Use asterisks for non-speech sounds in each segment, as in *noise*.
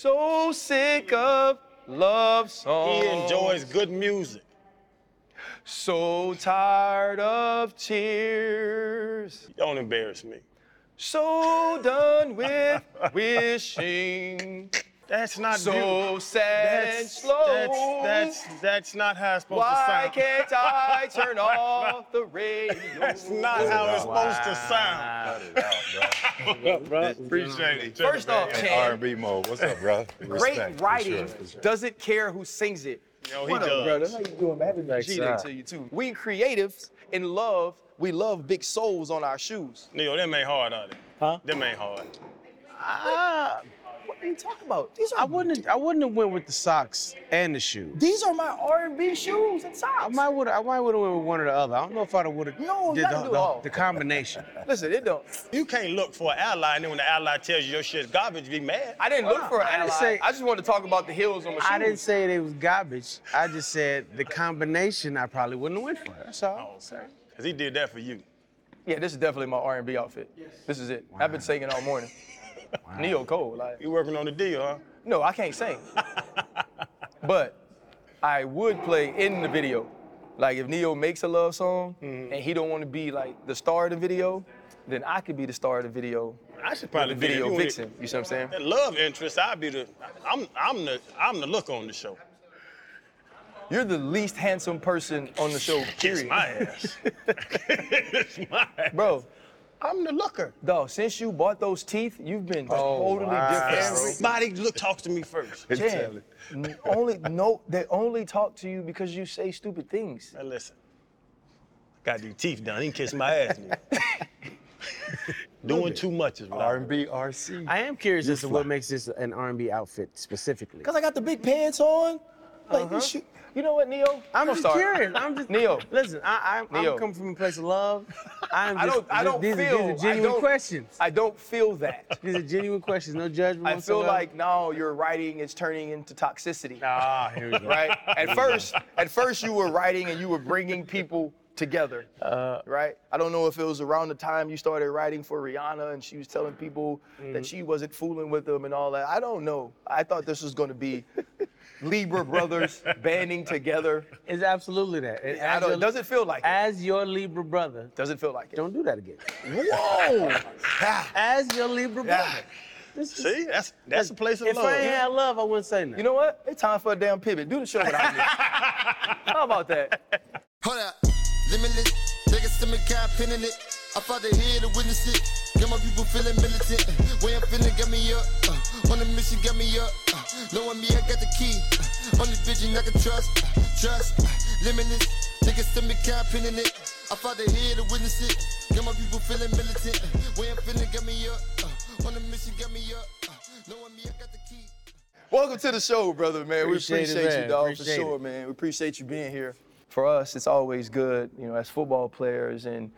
So sick of love songs. He enjoys good music. So tired of tears. Don't embarrass me. So done with *laughs* wishing. That's not So beautiful. sad and That's, slow. that's, that's, that's not how it's supposed to sound. Why can't I *laughs* turn off the radio? That's not how it's supposed to sound. *laughs* Appreciate it. First off, In Chan, R&B mode. What's up, bro? great writing doesn't care who sings it. Yo, he What up, does. brother? How you doing, man? Happy G-Day to you, too. We creatives in love, we love big souls on our shoes. Ne-Yo, them ain't hard, are they? Huh? Them ain't hard. Ah, What are you talking about? These are I wouldn't. I wouldn't have went with the socks and the shoes. These are my R&B shoes and socks. I might would. I might would have went with one or the other. I don't know if I'd have would have. No, you did the, do the, all. the combination. *laughs* Listen, it don't. You can't look for an ally, and then when the ally tells you your shit's garbage, be mad. I didn't look for an I didn't ally. say- I just wanted to talk about the heels on my shoes. I didn't say it was garbage. I just said the combination. I probably wouldn't have went for. That's all. Sorry. Because he did that for you. Yeah, this is definitely my R&B outfit. Yes. This is it. I've been singing all morning. Ne-Yo Cole, like. You working on the deal, huh? No, I can't sing. *laughs* but I would play in the video. Like if Ne-Yo makes a love song Mm-hmm. and he don't want to be like the star of the video, then I could be the star of the video. I should probably video the- you vixen. You see what I'm saying? That love interest, I'd be the. I'm, I'm the, I'm the look on the show. You're the least handsome person on the show. Kiss my ass. *laughs* *laughs* Kiss my ass. Bro, I'm the looker. dog, since you bought those teeth, you've been Oh, totally wow. different. Everybody look talks to me first. Jan, n- only no, they only talk to you because you say stupid things. Now listen, got these teeth done. He can kiss my ass. nigga. *laughs* Doing too much is what I R&B RC. I am curious as to what makes this an R&B outfit specifically. Cause I got the big pants on. Like this uh-huh. shit. You know what, Ne-Yo? I'm gonna just start. curious. I'm just *laughs* Ne-Yo. Listen, I, I, Ne-Yo. I'm coming from a place of love. I'm I *laughs* don't. I don't these, feel. Are, these are I genuine don't- questions. I don't feel that. *laughs* These are genuine questions. No judgment. I feel whatsoever. like now your writing is turning into toxicity. Ah, here we go. Right? At first, at first you were writing and you were bringing people together. Uh, right? I don't know if it was around the time you started writing for Rihanna and she was telling people Mm-hmm. that she wasn't fooling with them and all that. I don't know. I thought this was going to be *laughs* Libra brothers banding together. It's absolutely that. And I don't, your- does it feel like it? As your Libra brother, Does it feel like it? don't do that again. Whoa! *laughs* As your Libra brother. This is- See, that's that's a place of if love. If I ain't had love, I wouldn't say nothing. You know what? It's time for a damn pivot. Do the show without me. *laughs* How about that? Hold up, limitless. Niggas to me, can't pinning it. I fought to hear to witness it. Get my people feeling militant. Way I'm feeling, get me up. Uh, on the mission, got me up. Uh, knowing me, I got the key. Uh, only vision I can trust. Uh, trust, uh, limitless. Niggas to me, can't pinning it. I fought to hear to witness it. Get my people feeling militant. Uh, way I'm feeling, get me up. Uh, on the mission, got me up. Uh, knowing me, I got the key. Welcome to the show, brother, man. Appreciate we it, appreciate you, dog, Appreciate for sure, it. man. We appreciate you being here. For us, it's always good, you know, as football players and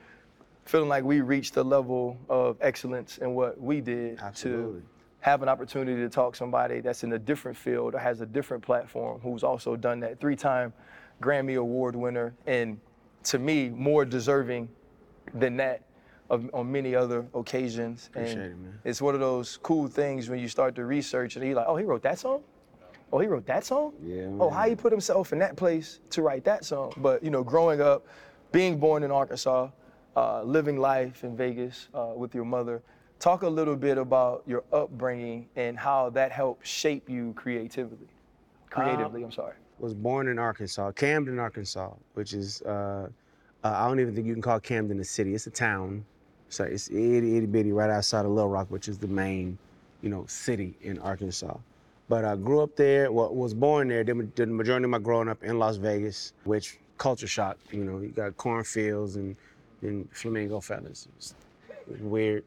feeling like we reached the level of excellence in what we did Absolutely. to have an opportunity to talk to somebody that's in a different field or has a different platform who's also done that. Three-time Grammy Award winner, and to me, more deserving than that of, on many other occasions. Appreciate and it, man. It's one of those cool things when you start to research and you're like, oh, he wrote that song? Oh, he wrote that song? Yeah, Oh, how he put himself in that place to write that song? But, you know, growing up, being born in Arkansas, uh, living life in Vegas uh, with your mother, talk a little bit about your upbringing and how that helped shape you creatively. Creatively, I'm sorry. was born in Arkansas, Camden, Arkansas, which is uh, uh, I don't even think you can call Camden a city. It's a town. So it's itty itty bitty right outside of Little Rock, which is the main, you know, city in Arkansas. But I grew up there. Well, was born there. Did, did the majority of my growing up in Las Vegas, which culture shock. You know, you got cornfields and and flamingo feathers. It was, weird.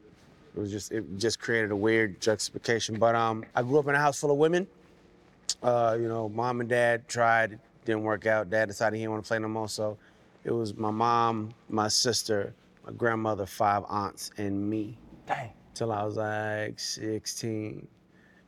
It was just it just created a weird juxtaposition. But um, I grew up in a house full of women. Uh, you know, mom and dad tried, didn't work out. Dad decided he didn't want to play no more. So it was my mom, my sister, my grandmother, five aunts, and me Dang. till I was like 16.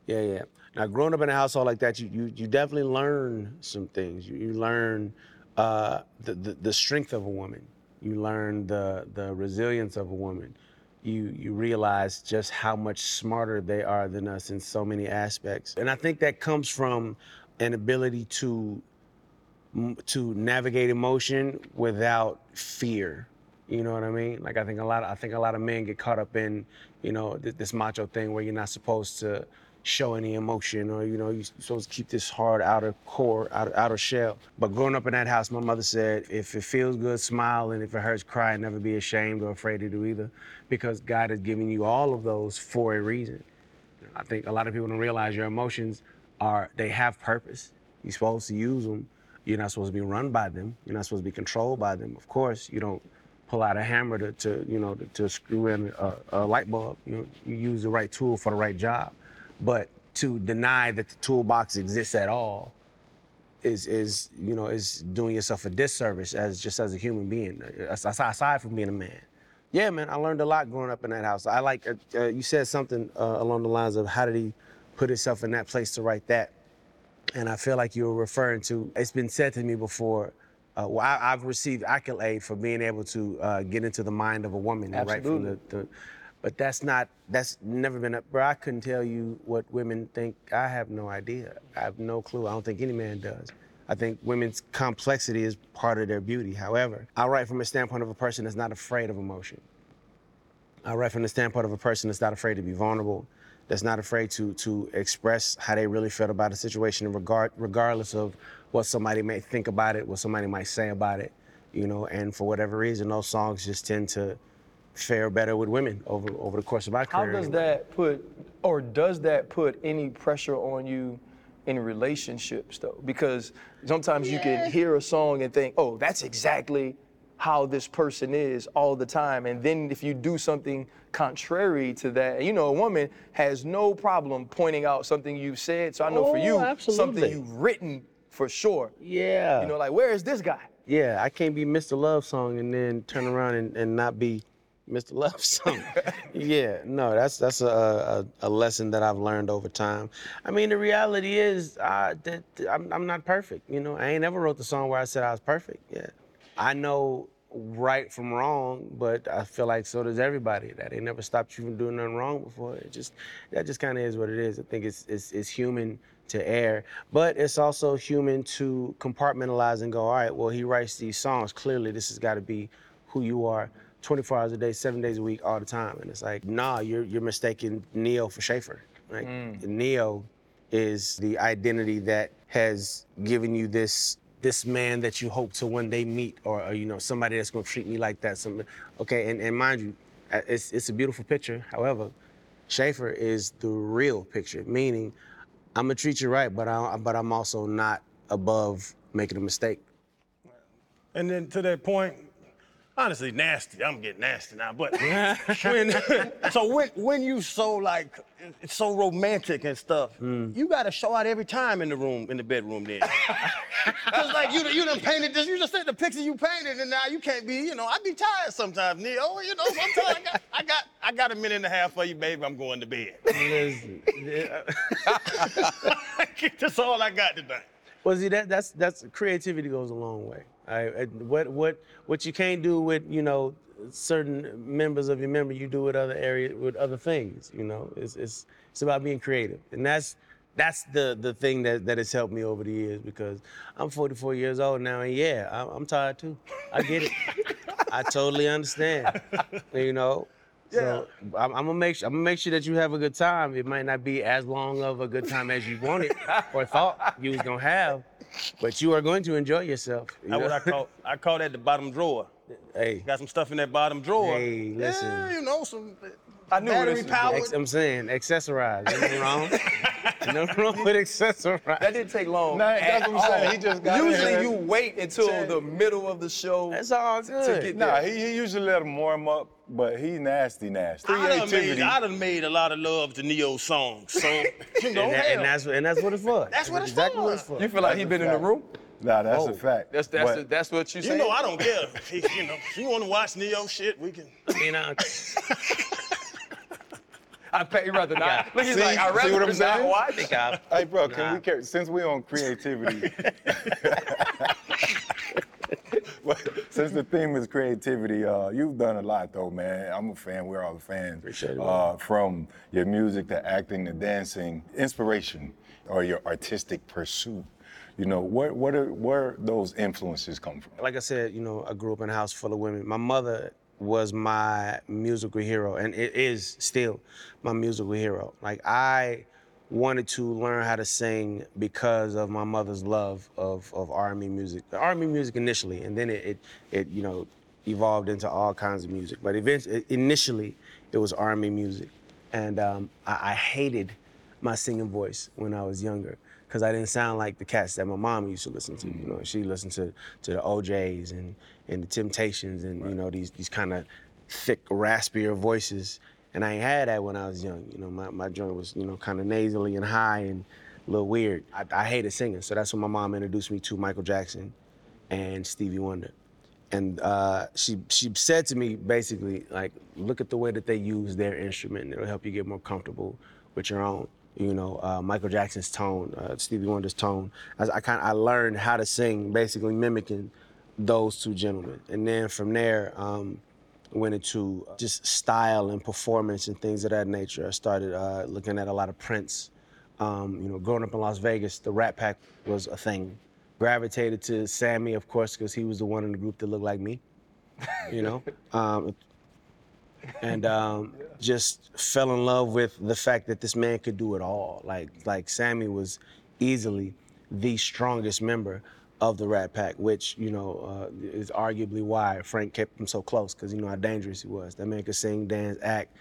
Yeah, yeah. Now, growing up in a household like that, you you, you definitely learn some things. You, you learn uh, the, the the strength of a woman. You learn the the resilience of a woman. you you realize just how much smarter they are than us in so many aspects. And I think that comes from an ability to to navigate emotion without fear. You know what I mean? Like I think a lot of, I think a lot of men get caught up in, you know, th- this macho thing where you're not supposed to show any emotion or you know you're supposed to keep this hard outer core outer, outer shell. But growing up in that house my mother said if it feels good smile and if it hurts cry and never be ashamed or afraid to do either. Because god has given you all of those for a reason. I think a lot of people don't realize your emotions are they have purpose. You're supposed to use them you're not supposed to be run by them. You're not supposed to be controlled by them. Of course you don't pull out a hammer to, to you know to, to screw in a, a light bulb. You know you use the right tool for the right job but to deny that the toolbox exists at all is is you know is doing yourself a disservice as just as a human being as- as- aside from being a man yeah man i learned a lot growing up in that house i like uh, uh, you said something uh, along the lines of how did he put himself in that place to write that and I feel like you were referring to. It's been said to me before. Uh, well, I, I've received accolade for being able to uh, get into the mind of a woman, and right from the, the. But that's not. That's never been. A, bro, I couldn't tell you what women think. I have no idea. I have no clue. I don't think any man does. I think women's complexity is part of their beauty. However, I write from a standpoint of a person that's not afraid of emotion. I write from the standpoint of a person that's not afraid to be vulnerable, that's not afraid to to express how they really felt about a situation, regard regardless of what somebody may think about it, what somebody might say about it, you know. And for whatever reason, those songs just tend to fare better with women over over the course of my How career. How does anyway. that put, or does that put any pressure on you in relationships though? Because sometimes you can hear a song and think, oh, that's exactly how this person is all the time. And then if you do something contrary to that, you know, a woman has no problem pointing out something you've said. So I know for Oh, you, something you've written for sure. Yeah. You know, like, where is this guy? Yeah, I can't be Mr. Love Song and then turn around and, and not be Mr. Love *laughs* Song. *laughs* yeah, no, that's that's a, a, a lesson that I've learned over time. I mean, the reality is uh, that I'm, I'm not perfect. You know, I ain't ever wrote the song where I said I was perfect. Yeah, I know right from wrong, but I feel like so does everybody. That ain't never stopped you from doing nothing wrong before. It just that just kind of is what it is. I think it's, it's it's human to err, but it's also human to compartmentalize and go. All right, well, he writes these songs. Clearly, this has got to be who you are. 24 hours a day, seven days a week, all the time. And it's like, nah, you're you're mistaking Ne-Yo for Shaffer. Right? Ne-Yo is the identity that has given you this this man that you hope to one day meet, or, or, you know somebody that's gonna treat me like that. Some, okay, and, and mind you, uh, it's it's a beautiful picture. However, Shaffer is the real picture, meaning I'm gonna treat you right, but I but I'm also not above making a mistake. And then to that point, honestly, nasty. I'm getting nasty now, but *laughs* when *laughs* so when when you so like it's so romantic and stuff, hmm. you gotta show out every time in the room, in the bedroom then. *laughs* Cause like you you done painted this, you just said the picture you painted, and now you can't be, you know, I be tired sometimes, Ne-Yo. You know, sometimes I got I got I got a minute and a half for you, baby. I'm going to bed. Listen, That's all I got today. Well, see that that's that's creativity goes a long way. What what what you can't do with you know certain members of your member, you do with other areas with other things. You know, it's it's it's about being creative, and that's that's the the thing that that has helped me over the years because I'm 44 years old now, and yeah, I'm, I'm tired too. I get it. I totally understand. You know. So I'm, I'm gonna make sure I'm gonna make sure that you have a good time. It might not be as long of a good time as you wanted or thought you was gonna have, but you are going to enjoy yourself. you That's what? I call I call that the bottom drawer. Hey, Got some stuff in that bottom drawer. Hey, listen. Yeah, you know, some I knew where battery this was powered. ex- I'm saying accessorize. Ain't nothing wrong. *laughs* Ain't nothing wrong with accessorize. That didn't take long. Nah, that's at what I'm saying. He just got in Usually there. you wait until Said- the middle of the show. That's all good. get Nah, there. he, he usually let him warm up, but he nasty, nasty. I done, made, I done made a lot of love to Ne-Yo songs. So, *laughs* you know, and, that- and that's and that's what it's for. That's what it's exactly for. what it's for. You feel like he been in the room? Nah, that's Oh. a fact. That's that's But- that's what you say. you know, I don't care. He- you know, if you want to watch Ne-Yo shit, we can. I mean, I, I pay rather not. Look, he's See- like, I see rather what I'm not saying? watch. think I, Hey, bro, can Nah. we care, since we on creativity, *laughs* Well, Since the theme is creativity, uh, you've done a lot though, man. I'm a fan. We're all fans. Appreciate it. Uh, from your music to acting to dancing, inspiration or your artistic pursuit. You know, where what are where those influences come from? like I said, you know, I grew up in a house full of women. My mother was my musical hero, and it is still my musical hero. Like I wanted to learn how to sing because of my mother's love of of R&B music, R&B music initially, and then it it, it you know evolved into all kinds of music. But eventually, initially, it was R&B music, and um, I, I hated my singing voice when I was younger because I didn't sound like the cats that my mom used to listen to. You know, she listened to to the O'Jays and and the Temptations and you know these these kind of thick, raspier voices. And I ain't had that when I was young. You know, my, my joint was you know kind of nasally and high and a little weird. I, I hated singing, so that's when my mom introduced me to Michael Jackson and Stevie Wonder. And uh, she she said to me basically like, look at the way that they use their instrument. It'll help you get more comfortable with your own. You know, uh, Michael Jackson's tone, uh, Stevie Wonder's tone. I, I kind I learned how to sing, basically mimicking those two gentlemen. And then from there, um, went into just style and performance and things of that nature. I started uh, looking at a lot of Prince. Um, you know, growing up in Las Vegas, the Rat Pack was a thing. Gravitated to Sammy, of course, because he was the one in the group that looked like me. You know, *laughs* um, and um, just fell in love with the fact that this man could do it all. Like, like Sammy was easily the strongest member of the Rat Pack, which you know uh, is arguably why Frank kept him so close, because you know how dangerous he was. That man could sing, dance, act,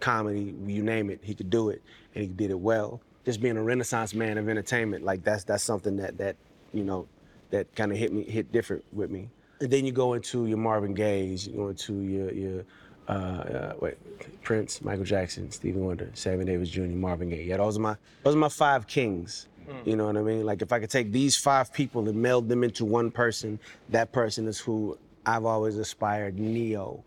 comedy, you name it, he could do it, and he did it well. Just being a Renaissance man of entertainment, like that's that's something that that you know that kind of hit me hit different with me. And then you go into your Marvin Gaye's, you go into your your uh, uh, wait, Prince, Michael Jackson, Stevie Wonder, Sammy Davis Jr., Marvin Gaye. Yeah, those are my those are my five kings. You know what I mean? Like if I could take these five people and meld them into one person, that person is who I've always aspired Ne-Yo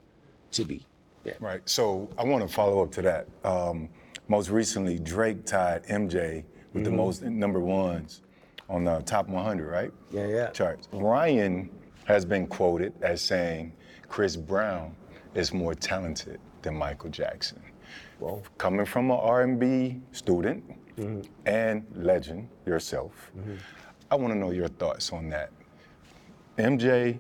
to be. Yeah. Right. So I want to follow up to that. Um, most recently, Drake tied MJ with the most number ones on the top 100, right? Yeah, yeah. Charts. Ryan has been quoted as saying Chris Brown is more talented than Michael Jackson. Well, coming from an R&B student and legend yourself, I want to know your thoughts on that. MJ,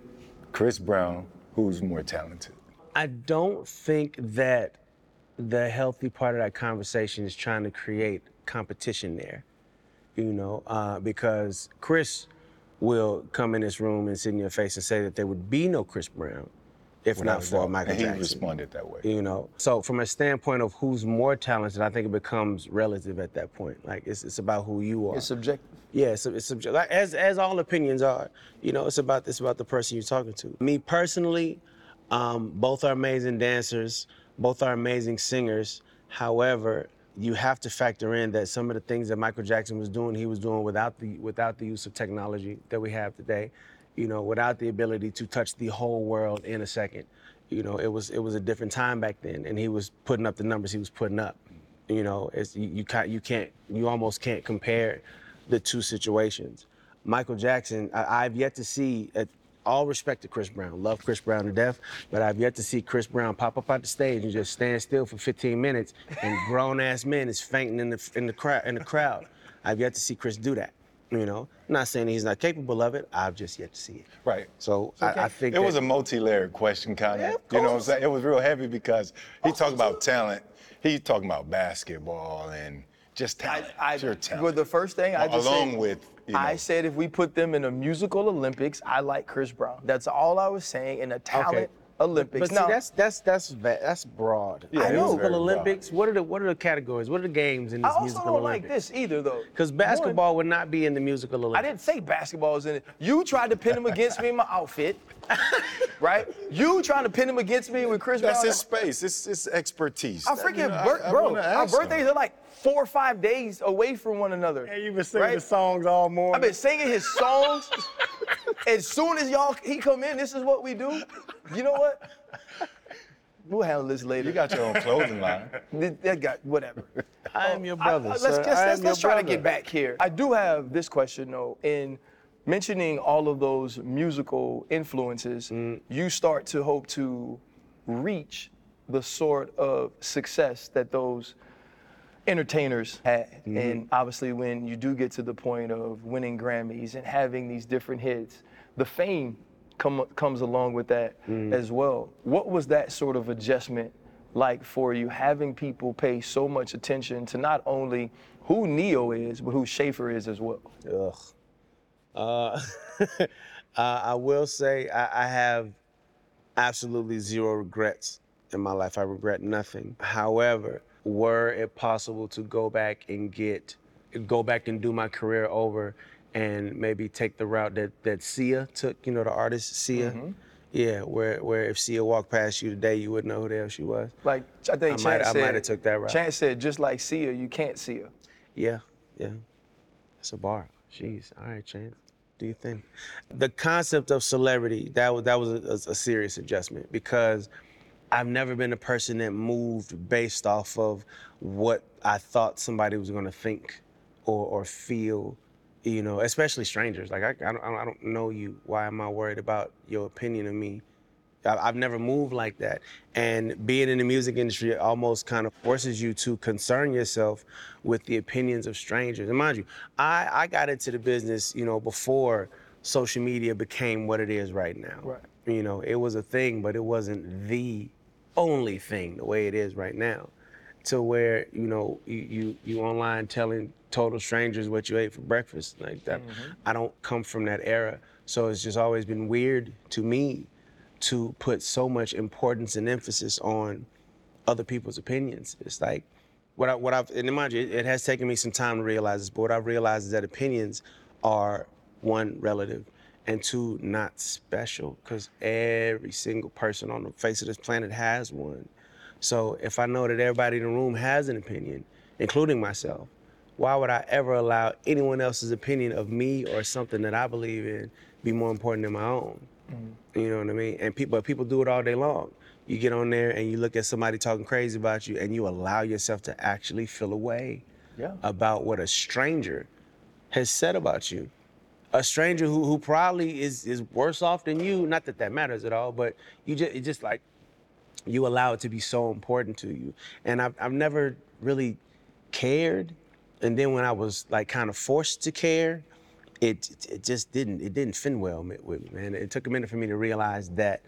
Chris Brown, who's more talented? I don't think that the healthy part of that conversation is trying to create competition there, you know, uh, because Chris will come in this room and sit in your face and say that there would be no Chris Brown if Without not for. Michael and he Jackson. responded that way. You know, so from a standpoint of who's more talented, I think it becomes relative at that point. Like it's it's about who you are. It's subjective. Yeah, it's, it's subject- like, as as all opinions are. You know, it's about it's about the person you're talking to. Me personally, um, both are amazing dancers, both are amazing singers. However, you have to factor in that some of the things that Michael Jackson was doing, he was doing without the without the use of technology that we have today. You know, without the ability to touch the whole world in a second. You know, it was it was a different time back then, and he was putting up the numbers he was putting up. You know, it's you, you can't you can't you almost can't compare the two situations. Michael Jackson, I, I've yet to see. uh all respect to Chris Brown, love Chris Brown to death, but I've yet to see Chris Brown pop up on the stage and just stand still for 15 minutes, and *laughs* grown ass men is fainting in the in the crowd in the crowd. I've yet to see Chris do that. You know, I'm not saying he's not capable of it. I've just yet to see it. Right. So I, I think It was a multi-layered question, kind of. Yeah, of you know what I'm saying? It was real heavy because he talked about talent. He talking about basketball and just talent. I, Pure talent. well, the first thing I just along said, with you know, I said if we put them in a musical Olympics, I like Chris Brown. That's all I was saying in a talent Olympics. But see, that's that's that's that's broad. Yeah, it was musical very broad. Olympics. What are the what are the categories? What are the games in this I this also musical don't like this either, though. Because One, basketball would not be in the musical Olympics. I didn't say basketball was in it. You tried to pin him against me in my outfit, *laughs* right? You trying to pin him against me with Chris that's Brown. his space. It's his expertise. Our That- freaking you know, I- bir- I bro, wanna our ask him. birthdays are like four or five days away from one another. Hey, you've been singing right? the songs all morning. I've been singing his songs. *laughs* as soon as y'all he come in, this is what we do. You know what? We'll handle this later. You got your own clothing line. That got whatever. I am your brother. I- let's sir. let's, I let's, am let's your try to get back here. I do have this question though. In mentioning all of those musical influences, mm. you start to hope to reach the sort of success that those entertainers had. And obviously, when you do get to the point of winning Grammys and having these different hits, the fame come, comes along with that as well. What was that sort of adjustment like for you, having people pay so much attention to not only who Ne-Yo is, but who Shaffer is as well? Ugh. Uh, *laughs* uh, I will say I, I have absolutely zero regrets in my life. I regret nothing. However, were it possible to go back and get, go back and do my career over and maybe take the route that, that Sia took, you know, the artist Sia? Mm-hmm. Yeah, where, where if Sia walked past you today, you wouldn't know who the hell she was. Like I think I might- Chance I might have took that route. Chance said, just like Sia, you can't see her. Yeah, yeah. It's a bar. Jeez. All right, Chance. Do you think the concept of celebrity that was that was a, a serious adjustment because I've never been a person that moved based off of what I thought somebody was going to think or or feel. You know, especially strangers. Like I, I don't, I don't know you. Why am I worried about your opinion of me? I- I've never moved like that. And being in the music industry almost kind of forces you to concern yourself with the opinions of strangers. And mind you, I, I got into the business, you know, before social media became what it is right now. Right. You know, it was a thing, but it wasn't the only thing the way it is right now. To where, you know, you you, you online telling total strangers what you ate for breakfast. Like that. Mm-hmm. I don't come from that era. So it's just always been weird to me to put so much importance and emphasis on other people's opinions. It's like what I what I've and mind you, it, it has taken me some time to realize this, but what I've realized is that opinions are one relative and two not special because every single person on the face of this planet has one. So if I know that everybody in the room has an opinion, including myself, why would I ever allow anyone else's opinion of me or something that I believe in be more important than my own? Mm. You know what I mean? And people, but people do it all day long. You get on there and you look at somebody talking crazy about you, and you allow yourself to actually feel away Yeah. about what a stranger has said about you. A stranger who, who probably is is worse off than you. Not that that matters at all, but you just it just like you allow it to be so important to you. And I've I've never really cared. And then when I was like kind of forced to care, it it just didn't it didn't fin well with me, man. It took a minute for me to realize that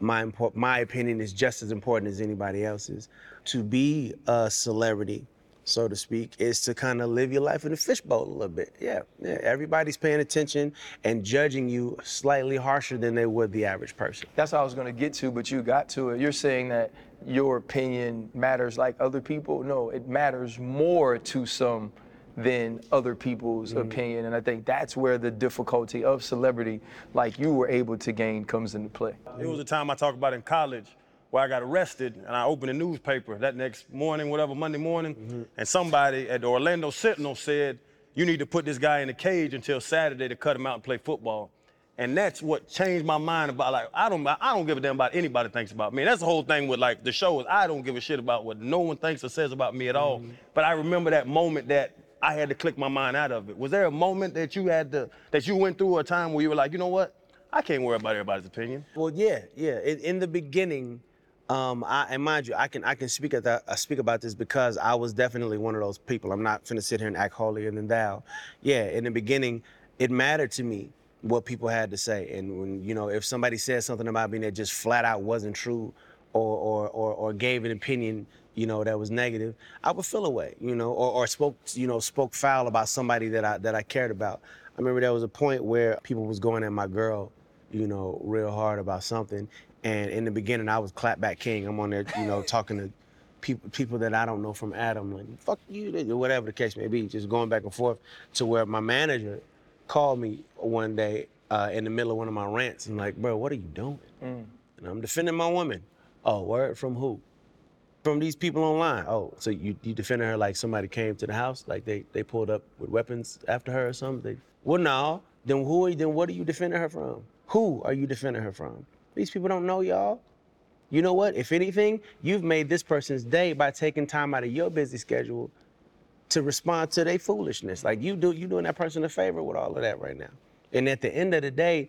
my impor- my opinion is just as important as anybody else's. To be a celebrity, so to speak, is to kind of live your life in a fishbowl a little bit. Yeah, yeah. Everybody's paying attention and judging you slightly harsher than they would the average person. That's what I was going to get to, but you got to it. You're saying that your opinion matters like other people. No, it matters more to some than other people's mm-hmm. opinion. And I think that's where the difficulty of celebrity, like you were able to gain, comes into play. It was a time I talked about in college where I got arrested and I opened a newspaper that next morning, whatever, Monday morning, mm-hmm. and somebody at the Orlando Sentinel said, you need to put this guy in a cage until Saturday to cut him out and play football. And that's what changed my mind about like I don't I don't give a damn about anybody thinks about me. That's the whole thing with like the show is I don't give a shit about what no one thinks or says about me at all. Mm-hmm. But I remember that moment that I had to click my mind out of it. Was there a moment that you had to that you went through a time where you were like, you know what? I can't worry about everybody's opinion. Well, yeah, yeah. In, in the beginning, um, I, and mind you, I can I can speak at that I speak about this because I was definitely one of those people. I'm not finna sit here and act holier than thou. Yeah, in the beginning, it mattered to me what people had to say, and when you know if somebody said something about me that just flat out wasn't true, or or or, or gave an opinion. You know that was negative. I would feel away. You know, or, or spoke. You know, spoke foul about somebody that I that I cared about. I remember there was a point where people was going at my girl, you know, real hard about something. And in the beginning, I was clapback king. I'm on there, you know, talking to people people that I don't know from Adam, like fuck you, or whatever the case may be, just going back and forth to where my manager called me one day uh, in the middle of one of my rants and like, bro, what are you doing? And I'm defending my woman. Oh, word from who? From these people online. Oh, so you you defending her like somebody came to the house, like they they pulled up with weapons after her or something? They, well, no. Then who? Are you, then what are you defending her from? Who are you defending her from? These people don't know y'all. You know what? If anything, you've made this person's day by taking time out of your busy schedule to respond to their foolishness. Like you do, you doing that person a favor with all of that right now. And at the end of the day,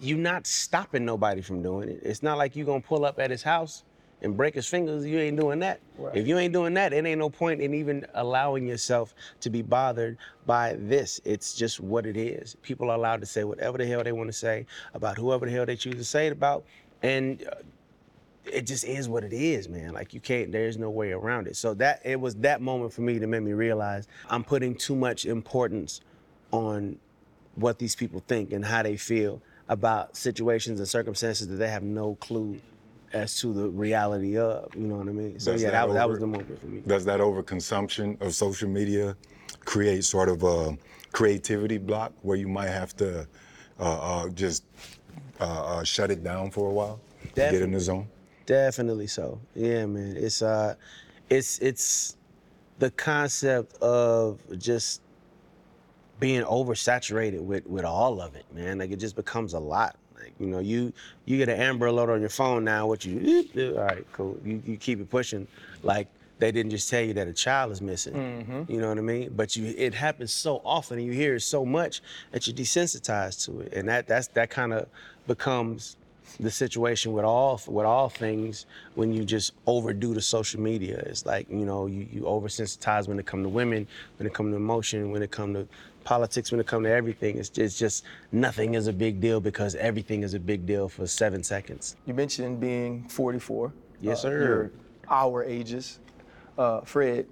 you're not stopping nobody from doing it. It's not like you're gonna pull up at his house and break his fingers. You ain't doing that. If you ain't doing that, it ain't no point in even allowing yourself to be bothered by this. It's just what it is. People are allowed to say whatever the hell they want to say about whoever the hell they choose to say it about, and uh, it just is what it is, man. Like you can't, there's no way around it. So that it was that moment for me that made me realize I'm putting too much importance on what these people think and how they feel about situations and circumstances that they have no clue as to the reality of. You know what I mean? So yeah, that that, was that was the moment for me. Does that overconsumption of social media create sort of a creativity block where you might have to uh, uh, just uh, uh, shut it down for a while to get in the zone? Definitely so. Yeah, man. It's uh it's it's the concept of just being oversaturated with with all of it, man. Like it just becomes a lot. You know, you you get an Amber Alert on your phone now, what you *laughs* all right, cool. You you keep it pushing. Like they didn't just tell you that a child is missing. Mm-hmm. You know what I mean? But you it happens so often and you hear it so much that you're desensitized to it. And that that's that kind of becomes the situation with all with all things when you just overdo the social media. It's like you know you you oversensitize when it come to women, when it come to emotion, when it come to politics, when it comes to everything. It's just, it's just nothing is a big deal because everything is a big deal for seven seconds. You mentioned being 44. Yes, Uh, sir. You're our ages. Uh, Fred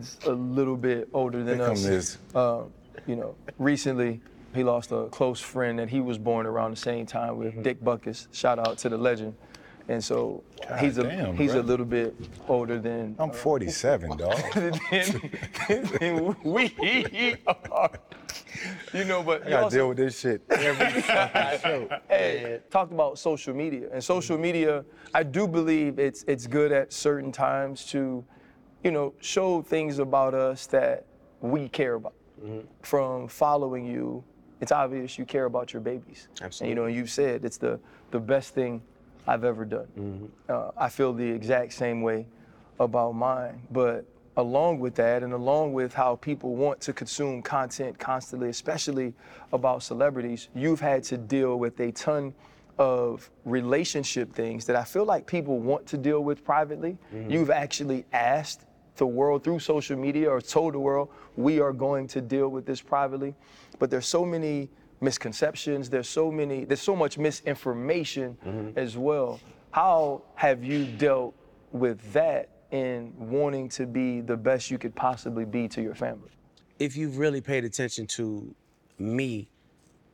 is a little bit older than Here us. this. Uh, you know, recently he lost a close friend that he was born around the same time with, Dick Butkus. Shout out to the legend. And so God he's a damn, he's a little bit older than I'm 47, *laughs* dog. than, than we are. You know, but I you gotta also- deal with this shit every *laughs* show. Hey, talked about social media and social media. I do believe it's it's good at certain times to, you know, show things about us that we care about. Mm-hmm. From following you, it's obvious you care about your babies. And you know, you've said it's the the best thing I've ever done. Uh, I feel the exact same way about mine, but along with that and along with how people want to consume content constantly especially about celebrities you've had to deal with a ton of relationship things that I feel like people want to deal with privately. You've actually asked the world through social media or told the world we are going to deal with this privately. But there's so many misconceptions, there's so many, there's so much misinformation mm-hmm. as well. How have you dealt with that in wanting to be the best you could possibly be to your family? if you've really paid attention to me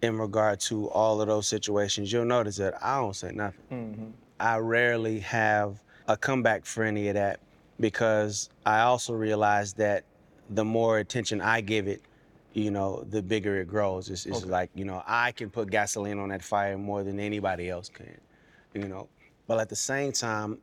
in regard to all of those situations, you'll notice that I don't say nothing. Mm-hmm. I rarely have a comeback for any of that because I also realize that the more attention I give it, you know, the bigger it grows. It's, it's like, you know, I can put gasoline on that fire more than anybody else can, you know. But at the same time,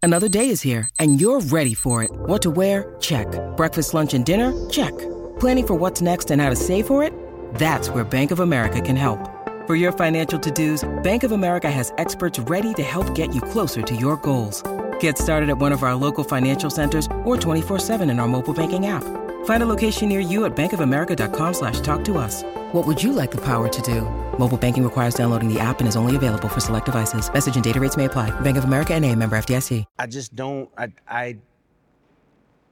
Another day is here, and you're ready for it. What to wear? Check. Breakfast, lunch, and dinner? Check. Planning for what's next and how to save for it? That's where Bank of America can help. For your financial to dos, Bank of America has experts ready to help get you closer to your goals. Get started at one of our local financial centers or 24-7 in our mobile banking app. Find a location near you at bankofamerica.com slash talk to us. What would you like the power to do? Mobile banking requires downloading the app and is only available for select devices. Message and data rates may apply. Bank of America and a member FDIC. I just don't. I I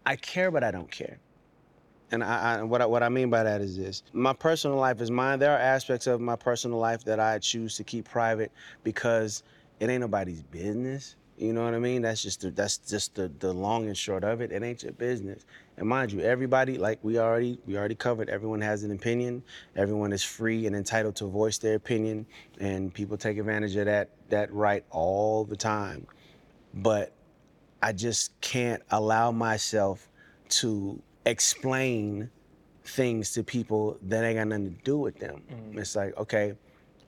I care, but I don't care. And I, I what I, what I mean by that is this: my personal life is mine. There are aspects of my personal life that I choose to keep private because it ain't nobody's business. You know what I mean? That's just the, that's just the, the long and short of it. It ain't your business. And mind you, everybody like we already we already covered. Everyone has an opinion. Everyone is free and entitled to voice their opinion, and people take advantage of that that right all the time but I just can't allow myself to explain things to people that ain't got nothing to do with them. It's like, okay,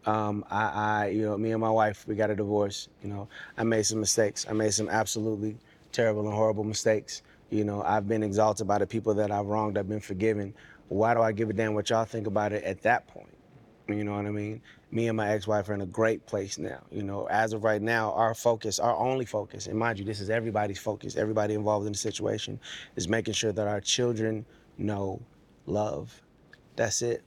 um, I, I, you know, me and my wife, we got a divorce. You know, I made some mistakes. I made some absolutely terrible and horrible mistakes. You know, I've been exalted by the people that I've wronged. I've been forgiven. Why do I give a damn what y'all think about it at that point? You know what I mean? Me and my ex-wife are in a great place now. You know, as of right now, our focus, our only focus, and mind you, this is everybody's focus, everybody involved in the situation, is making sure that our children know love. That's it.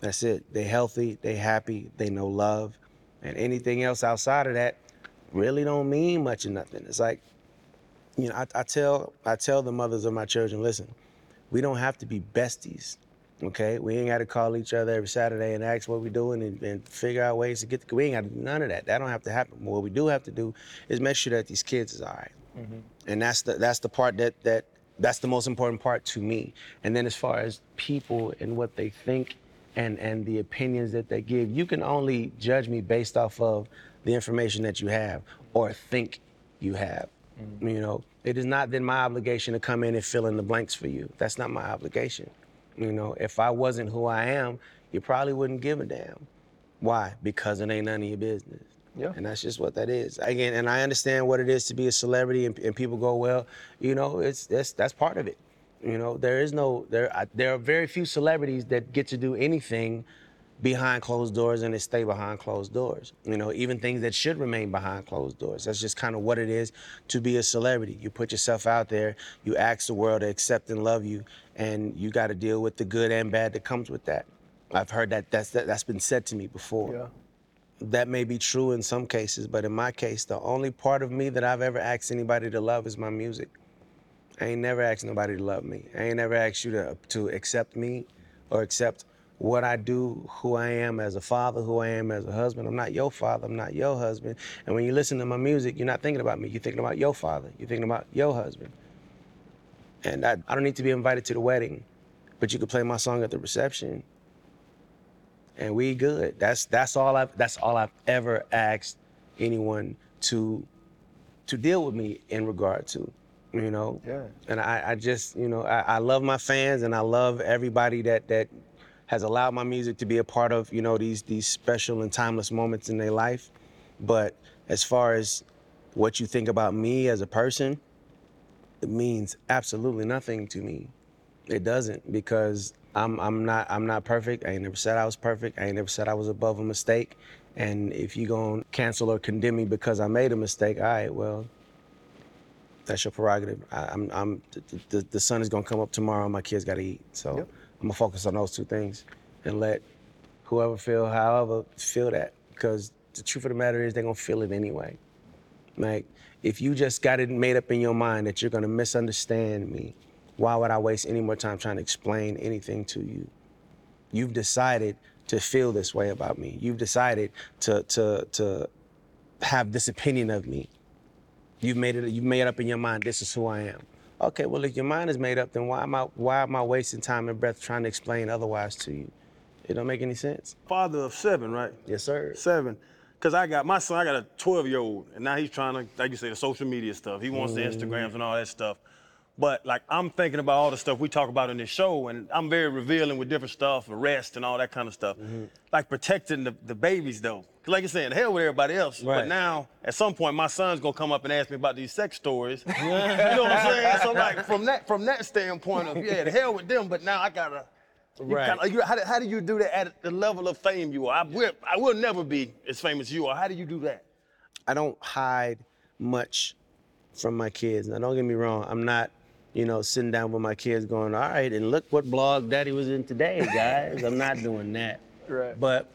That's it. They healthy, they happy, they know love, and anything else outside of that really don't mean much of nothing. It's like, you know, I, I tell I tell the mothers of my children, listen, we don't have to be besties. Okay, we ain't got to call each other every Saturday and ask what we're doing and, and figure out ways to get. The, we ain't got to do none of that. That don't have to happen. What we do have to do is make sure that these kids is all right. Mm-hmm. and that's the that's the part that that that's the most important part to me. And then as far as people and what they think and and the opinions that they give, you can only judge me based off of the information that you have or think you have. Mm-hmm. You know, it is not then my obligation to come in and fill in the blanks for you. That's not my obligation. You know, if I wasn't who I am, you probably wouldn't give a damn. Why? Because it ain't none of your business. Yeah. And that's just what that is. Again, and I understand what it is to be a celebrity and, and people go, well, you know, it's that's that's part of it. You know, there is no there I, there are very few celebrities that get to do anything behind closed doors and they stay behind closed doors. You know, even things that should remain behind closed doors. That's just kind of what it is to be a celebrity. You put yourself out there, you ask the world to accept and love you, and you got to deal with the good and bad that comes with that. I've heard that that's that, that's been said to me before Yeah. that may be true in some cases, but in my case, the only part of me that I've ever asked anybody to love is my music. I ain't never asked nobody to love me. I ain't never asked you to to accept me or accept what I do, who I am as a father, who I am as a husband. I'm not your father, I'm not your husband. And when you listen to my music, you're not thinking about me, you're thinking about your father, you're thinking about your husband. And I, I don't need to be invited to the wedding, but you could play my song at the reception and we good. That's that's all I've that's all I've ever asked anyone to to deal with me in regard to. You know? Yeah. And I, I just, you know, I, I love my fans and I love everybody that that has allowed my music to be a part of, you know, these these special and timeless moments in their life. But as far as what you think about me as a person, it means absolutely nothing to me. It doesn't because I'm I'm not I'm not perfect. I ain't never said I was perfect. I ain't never said I was above a mistake. And if you gonna cancel or condemn me because I made a mistake, all right, well, that's your prerogative. I, I'm I'm the, the, the sun is gonna come up tomorrow. My kids gotta eat, so Yep. I'm gonna focus on those two things and let whoever feel however feel that because the truth of the matter is they're gonna feel it anyway. Like, if you just got it made up in your mind that you're gonna misunderstand me, why would I waste any more time trying to explain anything to you? You've decided to feel this way about me. You've decided to to to have this opinion of me. You've made it. You've made up in your mind. This is who I am. Okay. Well, if your mind is made up, then why am I why am I wasting time and breath trying to explain otherwise to you? It don't make any sense. Father of seven, right? Yes, sir. Seven. Cause I got my son, I got a 12 year old, and now he's trying to, like you say, the social media stuff. He wants the mm-hmm. Instagrams and all that stuff. But like I'm thinking about all the stuff we talk about in this show, and I'm very revealing with different stuff, arrest and all that kind of stuff. Mm-hmm. Like protecting the, the babies though. 'Cause like you're saying, hell with everybody else. Right. But now, at some point, my son's gonna come up and ask me about these sex stories. *laughs* you know what I'm saying? So like from that from that standpoint of yeah, the hell with them, but now I gotta you Right. kinda- you- how, do- how do you do that at the level of fame you are? I will, I will never be as famous as you are. How do you do that? I don't hide much from my kids. Now, don't get me wrong. I'm not, you know, sitting down with my kids going, all right, and look what blog daddy was in today, guys. I'm not doing that. *laughs* Right. But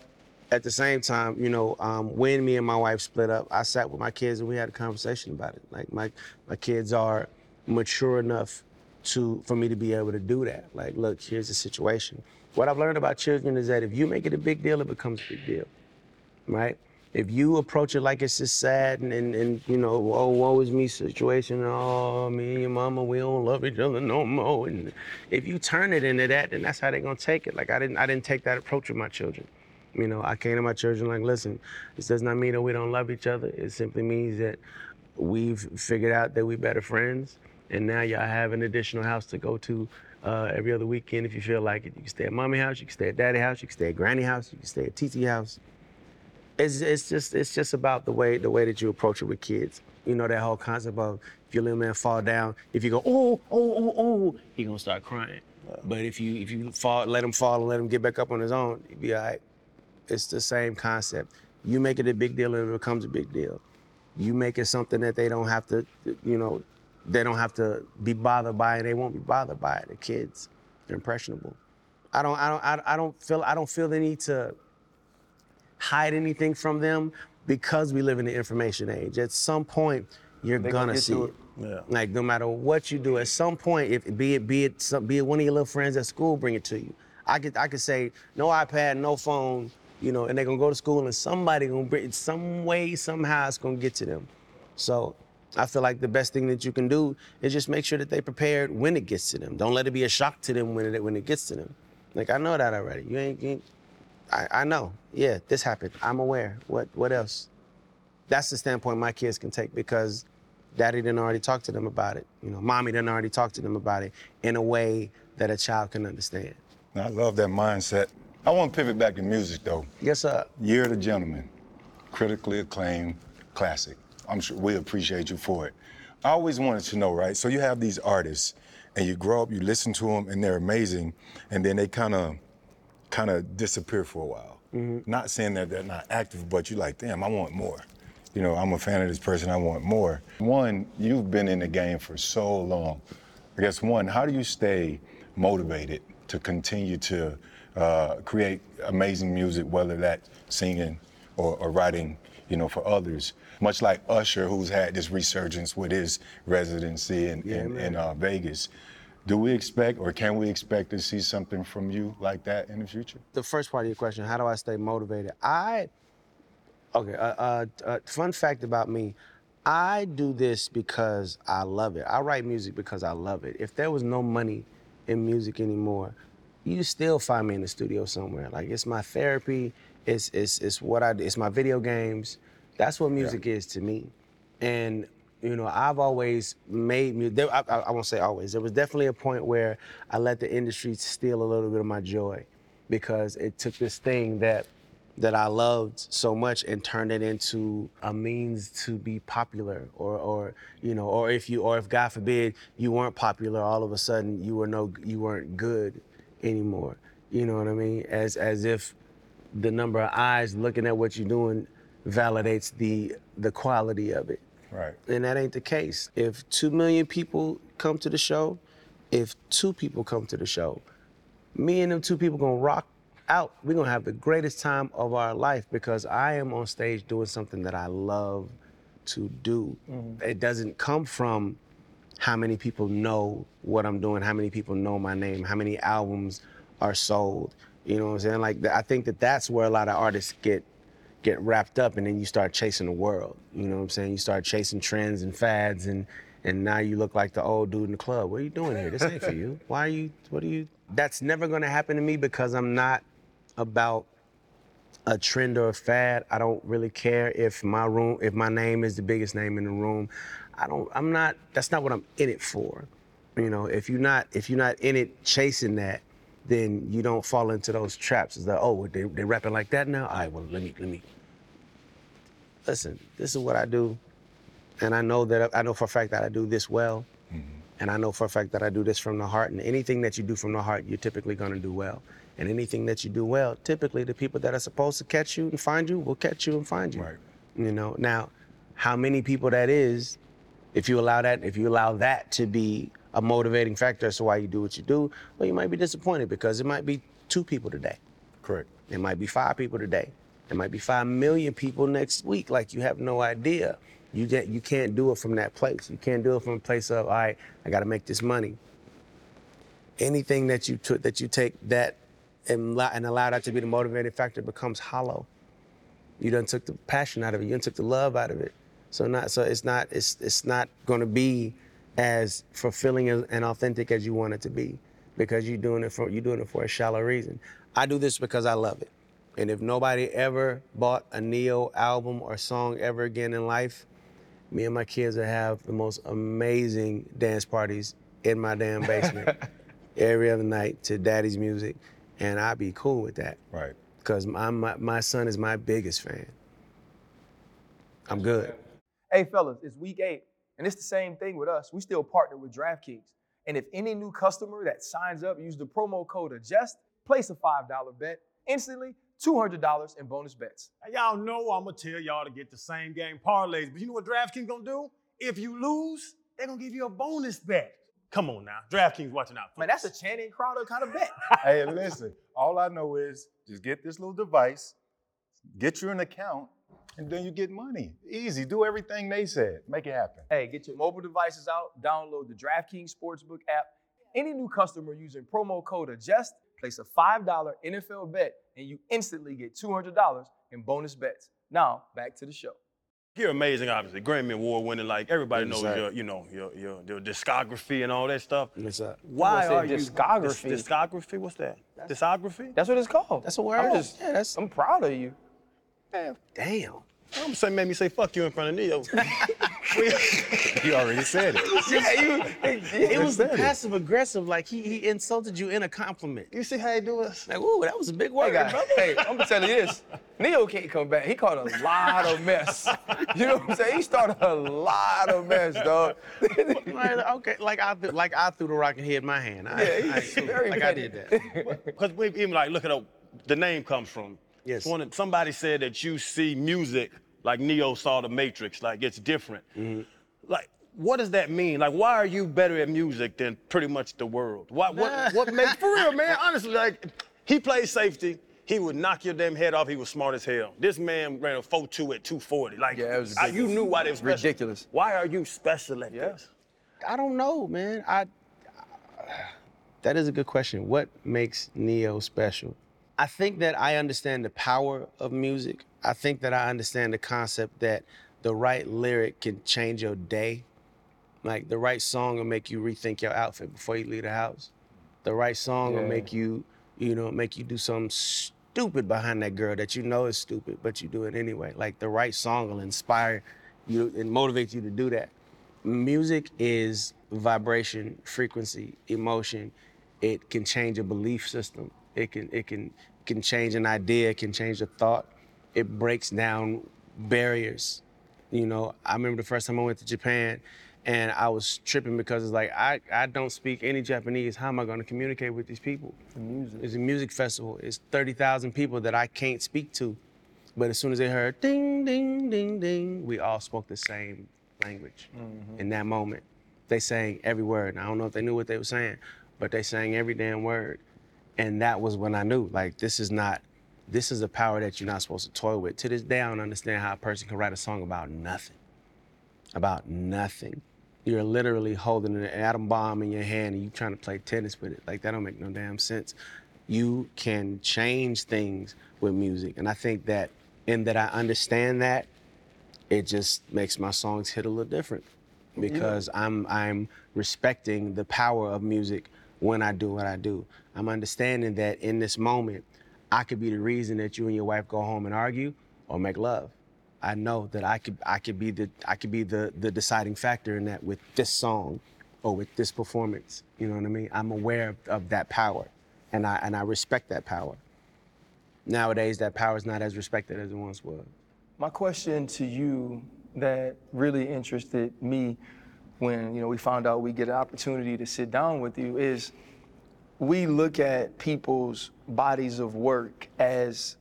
at the same time, you know, um, when me and my wife split up, I sat with my kids and we had a conversation about it. Like my my kids are mature enough to for me to be able to do that. Like, look, here's the situation. What I've learned about children is that if you make it a big deal, it becomes a big deal right? If you approach it like it's just sad and, and, and you know, oh, woe is me situation, oh, me and your mama, we don't love each other no more. And if you turn it into that, then that's how they're gonna take it. Like I didn't I didn't take that approach with my children. You know, I came to my children like, listen, this does not mean that we don't love each other. It simply means that we've figured out that we're better friends. And now y'all have an additional house to go to uh, every other weekend if you feel like it. You can stay at mommy house, you can stay at daddy house, you can stay at granny house, you can stay at TT house it's, it's just it's just about the way the way that you approach it with kids. You know that whole concept of if your little man fall down, if you go oh oh oh oh, he gonna start crying. But if you if you fall, let him fall and let him get back up on his own, he be all right. It's the same concept. You make it a big deal and it becomes a big deal. You make it something that they don't have to, you know, they don't have to be bothered by, and they won't be bothered by it. The kids, they're impressionable. I don't, I don't, I don't feel, I don't feel the need to hide anything from them because we live in the information age. At some point, you're gonna, gonna see it. it. Yeah. Like no matter what you do, at some point, if be it be it some, be it one of your little friends at school bring it to you. I could I could say no iPad, no phone, you know, and they're gonna go to school and somebody gonna bring it some way somehow it's gonna get to them. So I feel like the best thing that you can do is just make sure that they prepared when it gets to them. Don't let it be a shock to them when it when it gets to them. Like I know that already. You ain't, you ain't I, I know. Yeah, this happened. I'm aware. What what else? That's the standpoint my kids can take because daddy didn't already talk to them about it. You know, mommy didn't already talk to them about it in a way that a child can understand. I love that mindset. I want to pivot back to music though. Yes, sir. Year of the Gentleman, critically acclaimed classic. I'm sure we appreciate you for it. I always wanted to know, right? So you have these artists, and you grow up, you listen to them, and they're amazing, and then they kind of, kind of disappear for a while. Not saying that they're not active, but you're like, damn, I want more. You know, I'm a fan of this person, I want more. One, you've been in the game for so long. I guess one, how do you stay motivated to continue to uh, create amazing music, whether that's singing or, or writing, you know, for others? Much like Usher, who's had this resurgence with his residency in, in, in uh, Vegas. Do we expect or can we expect to see something from you like that in the future? The first part of your question, how do I stay motivated? I, okay, uh, uh, uh, fun fact about me, I do this because I love it. I write music because I love it. If there was no money in music anymore, you still find me in the studio somewhere. Like it's my therapy. It's it's it's what I do. It's my video games. That's what music is to me. And you know, I've always made music. I, I won't say always. There was definitely a point where I let the industry steal a little bit of my joy, because it took this thing that that I loved so much and turned it into a means to be popular, or or you know, or if you or if God forbid you weren't popular, all of a sudden you were no you weren't good anymore. You know what I mean? As as if the number of eyes looking at what you're doing validates the the quality of it. Right. And that ain't the case. If two million people come to the show, if two people come to the show, me and them two people gonna rock out. We're gonna have the greatest time of our life because I am on stage doing something that I love to do. Mm-hmm. It doesn't come from how many people know what I'm doing, how many people know my name, how many albums are sold. You know what I'm saying? Like I think that that's where a lot of artists get get wrapped up and then you start chasing the world. You know what I'm saying? You start chasing trends and fads and and now you look like the old dude in the club. What are you doing here? This ain't for you. Why are you what are you That's never gonna happen to me because I'm not about a trend or a fad. I don't really care if my room if my name is the biggest name in the room. I don't I'm not that's not what I'm in it for. You know, if you're not if you're not in it chasing that, then you don't fall into those traps. It's like, oh, they they rapping like that now. All right, well let me let me. Listen, this is what I do, and I know that I know for a fact that I do this well, mm-hmm. and I know for a fact that I do this from the heart. And anything that you do from the heart, you're typically gonna do well. And anything that you do well, typically the people that are supposed to catch you and find you will catch you and find you. Right. You know, now, how many people that is, if you allow that, if you allow that to be a motivating factor as to why you do what you do, well, you might be disappointed because it might be two people today. Correct. It might be five people today. It might be five million people next week. Like you have no idea. You get, you can't do it from that place. You can't do it from a place of, all right, I got to make this money. Anything that you took that you take that and, allow- and allow that to be the motivating factor becomes hollow. You done took the passion out of it. You done took the love out of it. So not so it's not it's it's not going to be as fulfilling and and authentic as you want it to be because you're doing it for you're doing it for a shallow reason. I do this because I love it. And if nobody ever bought a Ne-Yo album or song ever again in life, me and my kids will have the most amazing dance parties in my damn basement *laughs* every other night to daddy's music. And I'd be cool with that Right. because my, my, my son is my biggest fan. I'm good. Hey, fellas, it's week eight, and it's the same thing with us. We still partner with DraftKings. And if any new customer that signs up, use the promo code ADJUST, place a $5 bet, instantly $200 in bonus bets. Now, y'all know I'm gonna tell y'all to get the same game parlays, but you know what DraftKings gonna do? If you lose, they're gonna give you a bonus bet. Come on now. DraftKings watching out. for Man, us. that's a Channing Crowder kind of bet. *laughs* hey, listen, all I know is just get this little device, get you an account, and then you get money. Easy. Do everything they said. Make it happen. Hey, get your mobile devices out, download the DraftKings Sportsbook app. Any new customer using promo code ADJUST, place a $5 NFL bet, and you instantly get $200 in bonus bets. Now, back to the show. You're amazing, obviously. Grammy Award winning, like everybody knows Yes, sir. your, you know, your, your your discography and all that stuff. What's up? Why are say you discography? Dis- discography? What's that? Discography? That's what it's called. That's a word. I'm just, Yeah, that's- I'm proud of you. Damn. I'm saying, made me say fuck you in front of Ne-Yo. *laughs* He already said it. Yeah, you. It was said it. passive aggressive, like he, he insulted you in a compliment. you see how he do us? Like, ooh, that was a big word, Hey, brother. hey, I'm gonna tell you this. Ne-Yo can't come back. He caught a lot of mess. You know what I'm saying? He started a lot of mess, dog. *laughs* Like, okay, like I th- like I threw the rock and hit my hand. I, Yeah, I, he's very like I did that. Because we even like look at the name comes from. Yes. One somebody said that you see music like Neo saw the Matrix, like it's different. Mm-hmm. Like, what does that mean? Like, why are you better at music than pretty much the world? Why, what, what makes, *laughs* for real, man, honestly, like, he played safety. He would knock your damn head off. He was smart as hell. This man ran a 4-2 at 240. Like, Yeah, it was I- you knew why they was special. Ridiculous. Why are you special at Yeah. this? I don't know, man. I that is a good question. What makes Ne-Yo special? I think that I understand the power of music. I think that I understand the concept that the right lyric can change your day. Like the right song will make you rethink your outfit before you leave the house. The right song will make you, you know, make you do something stupid behind that girl that you know is stupid, but you do it anyway. Like the right song will inspire you and motivate you to do that. Music is vibration, frequency, emotion. It can change a belief system. It can it can can change an idea, it can change a thought. It breaks down barriers. You know, I remember the first time I went to Japan and I was tripping because it's like I, I don't speak any Japanese. How am I gonna communicate with these people? music. It's a music festival. It's 30,000 people that I can't speak to. But as soon as they heard ding, ding, ding, ding, we all spoke the same language mm-hmm. in that moment. They sang every word. And I don't know if they knew what they were saying, but they sang every damn word. And that was when I knew, like, this is not, this is a power that you're not supposed to toy with. To this day, I don't understand how a person can write a song about nothing. About nothing. You're literally holding an atom bomb in your hand and you're trying to play tennis with it. Like, that don't make no damn sense. You can change things with music. And I think that in that I understand that, it just makes my songs hit a little different because I'm I'm respecting the power of music when I do what I do. I'm understanding that in this moment, I could be the reason that you and your wife go home and argue or make love. I know that I could I could be the I could be the the deciding factor in that with this song or with this performance. You know what I mean? I'm aware of, of that power and I and I respect that power. Nowadays that power is not as respected as it once was. My question to you that really interested me when you know we found out we get an opportunity to sit down with you is we look at people's bodies of work as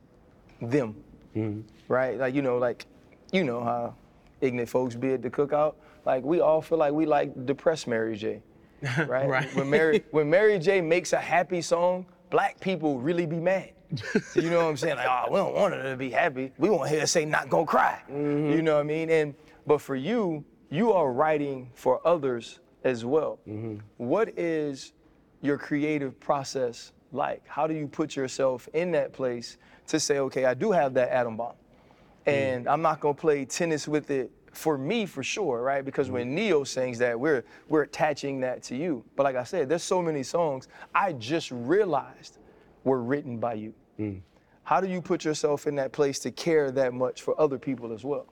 them, mm-hmm. right? Like you know, like you know how ignorant folks be at the cookout. Like we all feel like we like depressed Mary J. *laughs* Right? Right. When Mary when Mary J makes a happy song, black people really be mad. *laughs* you know what I'm saying? Like, oh, we don't want her to be happy. We want her to say not gonna cry. Mm-hmm. You know what I mean? And but for you, you are writing for others as well. Mm-hmm. What is your creative process like? How do you put yourself in that place to say, okay, I do have that atom bomb, mm. and I'm not gonna play tennis with it for me for sure, right? Because when mm-hmm. Ne-Yo sings that, we're we're attaching that to you. But like I said, there's so many songs I just realized were written by you. Mm. How do you put yourself in that place to care that much for other people as well?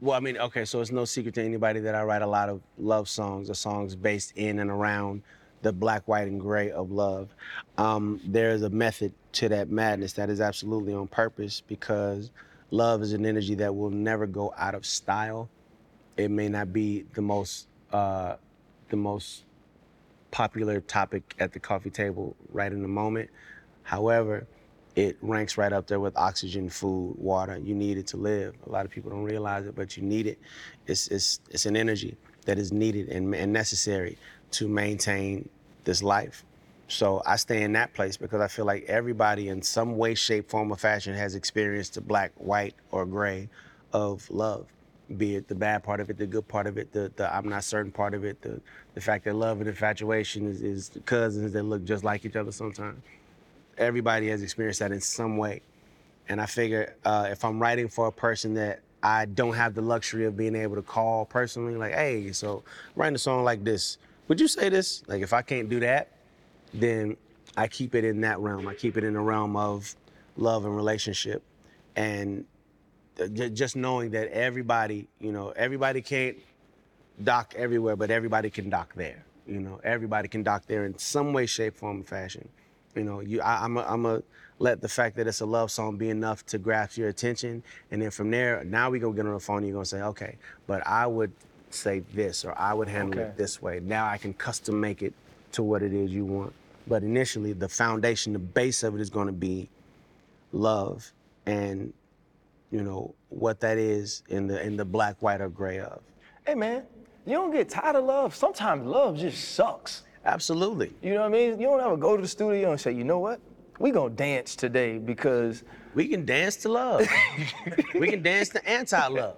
Well, I mean, okay, so it's no secret to anybody that I write a lot of love songs or songs based in and around the black, white, and gray of love. Um, there's a method to that madness that is absolutely on purpose because love is an energy that will never go out of style. It may not be the most uh, the most popular topic at the coffee table right in the moment. However, it ranks right up there with oxygen, food, water. You need it to live. A lot of people don't realize it, but you need it. It's, it's, it's an energy that is needed and, and necessary. To maintain this life. So I stay in that place because I feel like everybody in some way, shape, form, or fashion has experienced the black, white, or gray of love. Be it the bad part of it, the good part of it, the, the I'm not certain part of it, the, the fact that love and infatuation is, is cousins that look just like each other sometimes. Everybody has experienced that in some way. And I figure uh, if I'm writing for a person that I don't have the luxury of being able to call personally, like, hey, so writing a song like this, would you say this? Like, if I can't do that, then I keep it in that realm. I keep it in the realm of love and relationship. And uh, just knowing that everybody, you know, everybody can't dock everywhere, but everybody can dock there. You know, everybody can dock there in some way, shape, form, or fashion. You know, you, I, I'm a, I'm a let the fact that it's a love song be enough to grasp your attention, and then from there, now we gonna get on the phone. and You're gonna say, okay, but I would say this, or I would handle Okay. it this way. Now I can custom make it to what it is you want. But initially, the foundation, the base of it is gonna be love, and you know what that is in the in the black, white, or gray of. Hey man, you don't get tired of love. Sometimes love just sucks. Absolutely. You know what I mean? You don't ever go to the studio and say, you know what? We gonna dance today because *laughs* We can dance to love. we can dance to anti-love.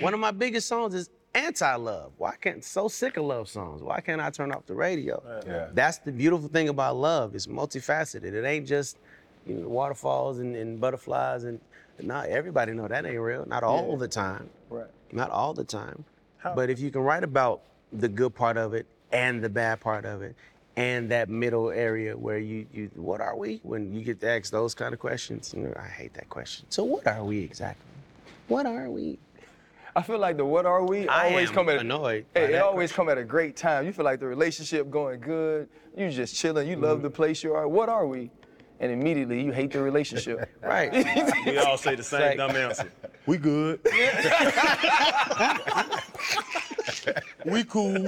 One of my biggest songs is anti-love. Why can't so sick of love songs? Why can't I turn off the radio? Yeah. That's the beautiful thing about love. It's multifaceted. It ain't just you know, waterfalls and, and butterflies and not everybody know that ain't real. Not all the time. Right. Not all the time. How? But if you can write about the good part of it and the bad part of it and that middle area where you, you what are we? When you get to ask those kind of questions, you know, I hate that question. So what are we exactly? What are we? I feel like the what are we I always am come at annoyed by Hey, it that always come at a great time. You feel like the relationship going good. You just chilling. You love the place you are. What are we? And immediately you hate the relationship. *laughs* Right. *laughs* We all say the same Like- dumb answer. We good. *laughs* we cool.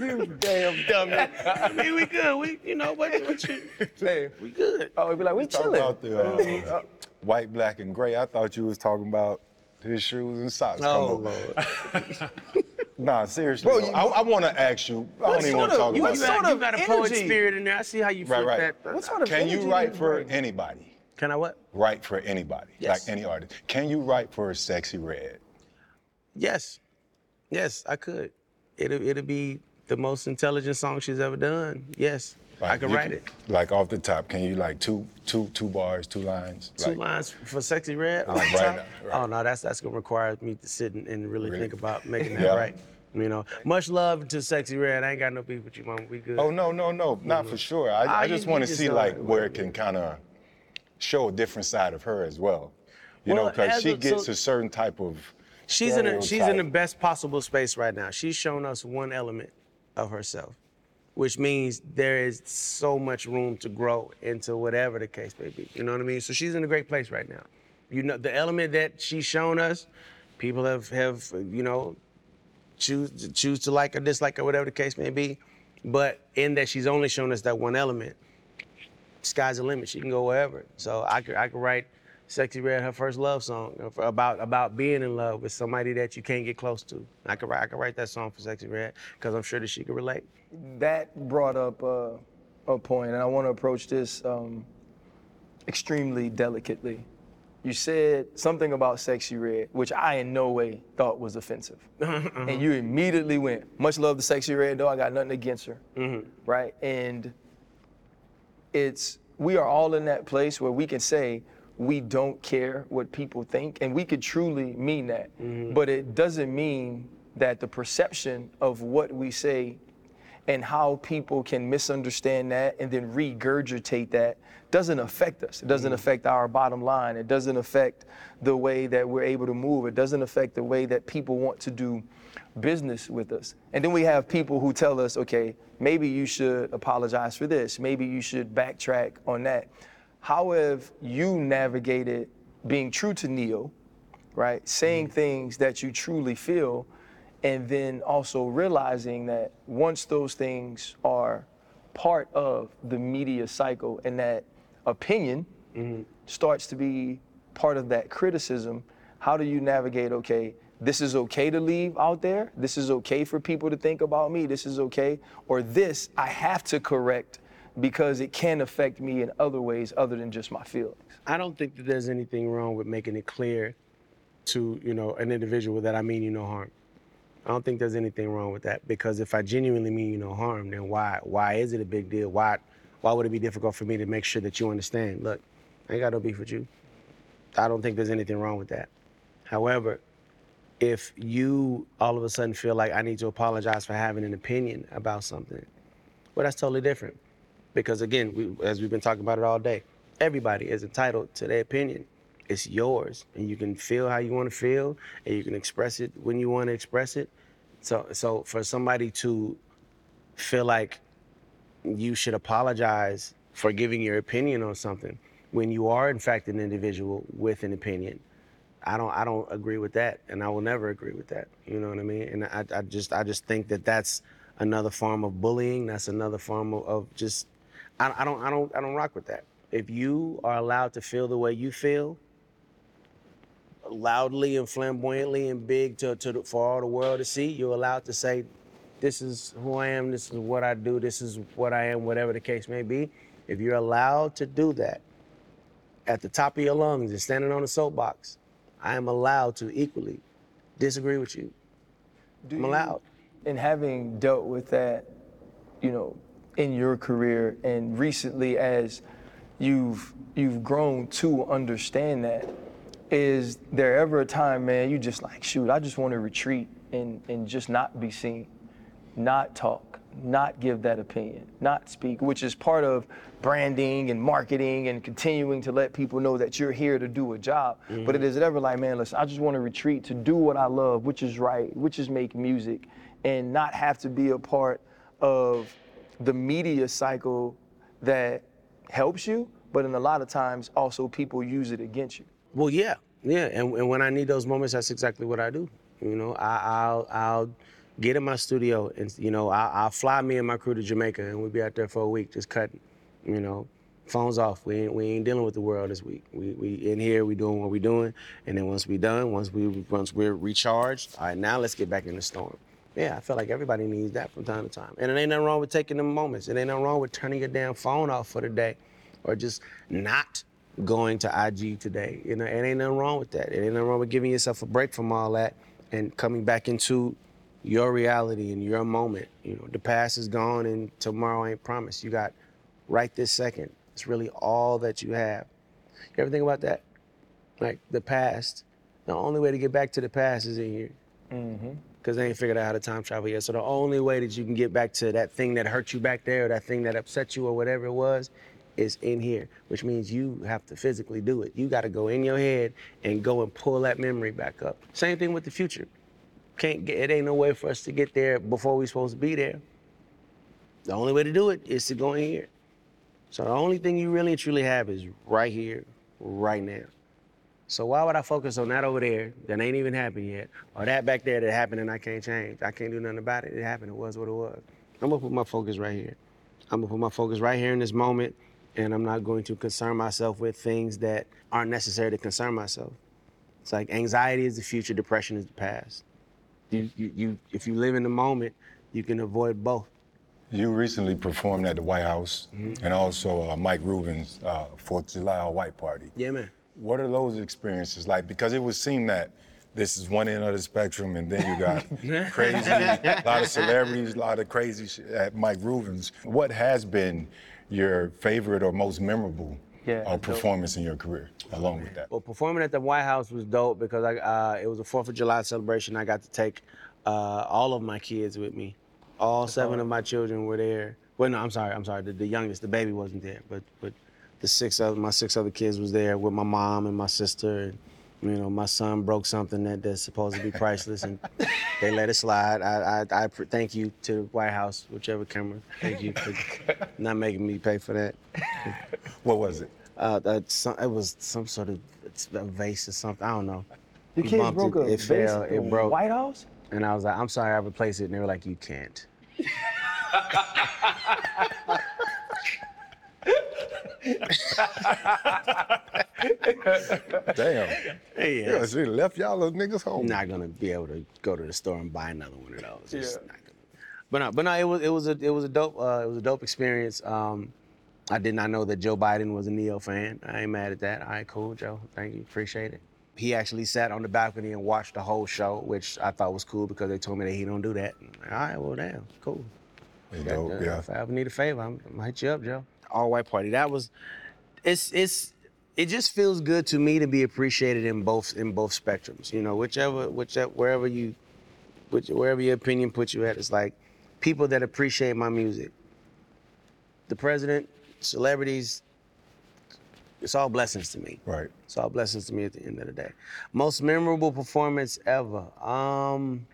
you damn dummy. I mean, we good. We, you know, what, what you, hey, we good. oh, we be like, we Talk chilling. about the uh, white, black, and gray. I thought you was talking about his shoes and socks. Come Oh, on. Lord. *laughs* Nah, seriously. Bro, though, you- I, I want to ask you. I What don't even sort want to of- talk you- about what You that. sort got, you got a poet spirit in there. I see how you Right, flip right. that. What sort of Can you write you for bring? anybody? Can I what? Write for anybody, Yes. like any artist. Can you write for a Sexy Redd? Yes. Yes, I could. It'll, it'll be the most intelligent song she's ever done. Yes. I Like, could you write can- it. Like off the top, can you like two, two, two bars, two lines? Two like, lines for Sexy Redd? Like right now, right. Oh, no, that's that's gonna require me to sit and, and really, Really? think about making that Yeah. right. You know, much love to Sexy Redd. I ain't got no beef with you, mama. We good. Oh no, no, no, not for sure. I, Ah, I just want to see like where it can kind of show a different side of her as well. You know, because she a- gets so- a certain type of. She's in a, she's in the best possible space right now. She's shown us one element of herself, which means there is so much room to grow into whatever the case may be. You know what I mean? So she's in a great place right now. You know, the element that she's shown us, people have have you know choose choose to like or dislike or whatever the case may be. But in that she's only shown us that one element, sky's the limit. She can go wherever. So I could I could write Sexy Redd her first love song uh, about about being in love with somebody that you can't get close to. I could write I could write that song for Sexy Redd because I'm sure that she could relate. that brought up uh, a point, and I want to approach this um, extremely delicately. You said something about Sexy Redd, which I in no way thought was offensive, *laughs* and you immediately went, "Much love to Sexy Redd, though I got nothing against her." Right, and it's we are all in that place where we can say we don't care what people think and we could truly mean that mm-hmm. but it doesn't mean that the perception of what we say and how people can misunderstand that and then regurgitate that doesn't affect us. It doesn't mm-hmm. affect our bottom line. It doesn't affect the way that we're able to move. It doesn't affect the way that people want to do business with us. And then we have people who tell us, okay, maybe you should apologize for this. Maybe you should backtrack on that. How have you navigated being true to Ne-Yo, right? Saying mm-hmm. things that you truly feel and then also realizing that once those things are part of the media cycle and that opinion mm-hmm. starts to be part of that criticism, how do you navigate, okay, this is okay to leave out there. This is okay for people to think about me. This is okay. Or this I have to correct because it can affect me in other ways other than just my feelings. I don't think that there's anything wrong with making it clear to, you know, an individual that I mean you no harm. I don't think there's anything wrong with that because if I genuinely mean you no harm, then why why is it a big deal? Why why would it be difficult for me to make sure that you understand? Look, I ain't got no beef with you. I don't think there's anything wrong with that. However, if you all of a sudden feel like I need to apologize for having an opinion about something, well, that's totally different. Because again, we, as we've been talking about it all day, everybody is entitled to their opinion. It's yours, and you can feel how you want to feel, and you can express it when you want to express it. So, so for somebody to feel like you should apologize for giving your opinion on something when you are in fact an individual with an opinion, I don't I don't agree with that, and I will never agree with that. You know what I mean? And I, I just I just think that that's another form of bullying. That's another form of, of just I, I don't I don't I don't rock with that. If you are allowed to feel the way you feel, loudly and flamboyantly and big to, to the, for all the world to see, you're allowed to say, "This is who I am. This is what I do. This is what I am. Whatever the case may be." If you're allowed to do that at the top of your lungs and standing on a soapbox, I am allowed to equally disagree with you. Do I'm you- allowed. And having dealt with that, you know, in your career and recently as you've you've grown to understand that, is there ever a time, man, you just like, shoot, I just want to retreat and, and just not be seen, not talk, not give that opinion, not speak, which is part of branding and marketing and continuing to let people know that you're here to do a job. Mm-hmm. But it is ever like, man, listen, I just want to retreat to do what I love, which is right, which is make music, and not have to be a part of the media cycle that helps you, but in a lot of times also people use it against you. Well, yeah, yeah, and, and when I need those moments, that's exactly what I do. You know, I, I'll I'll get in my studio and you know I, I'll fly me and my crew to Jamaica and we'll be out there for a week just cutting. You know, phones off. We ain't we ain't dealing with the world this week. We we in here. We doing what we doing, and then once we done, once we once we're recharged, all right, now let's get back in the storm. Yeah, I feel like everybody needs that from time to time, and it ain't nothing wrong with taking them moments. It ain't nothing wrong with turning your damn phone off for the day, or just not going to IG today. You know, it ain't nothing wrong with that. It ain't nothing wrong with giving yourself a break from all that and coming back into your reality and your moment. You know, the past is gone and tomorrow ain't promised. You got right this second. It's really all that you have. You ever think about that? Like the past, the only way to get back to the past is in here. Mm-hmm. Because they ain't figured out how to time travel yet. So the only way that you can get back to that thing that hurt you back there, or that thing that upset you, or whatever it was, is in here. Which means you have to physically do it. You got to go in your head and go and pull that memory back up. Same thing with the future. Can't get. It ain't no way for us to get there before we're supposed to be there. The only way to do it is to go in here. So the only thing you really truly have is right here, right now. So why would I focus on that over there that ain't even happened yet, or that back there that happened and I can't change? I can't do nothing about it. It happened. It was what it was. I'm gonna put my focus right here. I'm gonna put my focus right here in this moment, and I'm not going to concern myself with things that aren't necessary to concern myself. It's like anxiety is the future, depression is the past. You, you, you, if you live in the moment, you can avoid both. You recently performed at the White House and also uh, Mike Rubin's uh, Fourth of July White Party. Yeah, man. What are those experiences like? Because it would seem that this is one end of the spectrum, and then you got *laughs* crazy, a lot of celebrities, a lot of crazy shit at Mike Rubin's. What has been your favorite or most memorable Yeah, uh, dope. performance in your career, along with that? Well, performing at the White House was dope because I, uh, it was a Fourth of July celebration. I got to take uh, all of my kids with me. All seven of my children were there. Well, no, I'm sorry, I'm sorry. The, the youngest, the baby, wasn't there, but but the six other my six other kids was there with my mom and my sister. And, you know, my son broke something that, that's supposed to be priceless, and *laughs* they let it slide. I, I, I pr- thank you to the White House, whichever camera. Thank you for not making me pay for that. What was it? Uh, that some, it was some sort of it's a vase or something. I don't know. Your He kids bumped broke it, a it vase fell, at it the broke. White House? And I was like, I'm sorry, I replaced it. And they were like, you can't. *laughs* Damn. Hey, Yeah, yeah. she left y'all little niggas home. Not gonna be able to go to the store and buy another one of those. It's Yeah. not gonna- But no, but no, it was it was a it was a dope uh, it was a dope experience. Um, I did not know that Joe Biden was a Ne-Yo fan. I ain't mad at that. All right, cool, Joe. Thank you, appreciate it. He actually sat on the balcony and watched the whole show, which I thought was cool because they told me that he don't do that. All right, well, damn, cool. Dope, yeah. If I ever need a favor, I'm, I'm gonna hit you up, Joe. All white party. That was, it's it's it just feels good to me to be appreciated in both in both spectrums. You know, whichever whichever wherever you, which, wherever your opinion puts you at, it's like people that appreciate my music. The president, celebrities, it's all blessings to me. Right. It's all blessings to me at the end of the day. Most memorable performance ever. Um,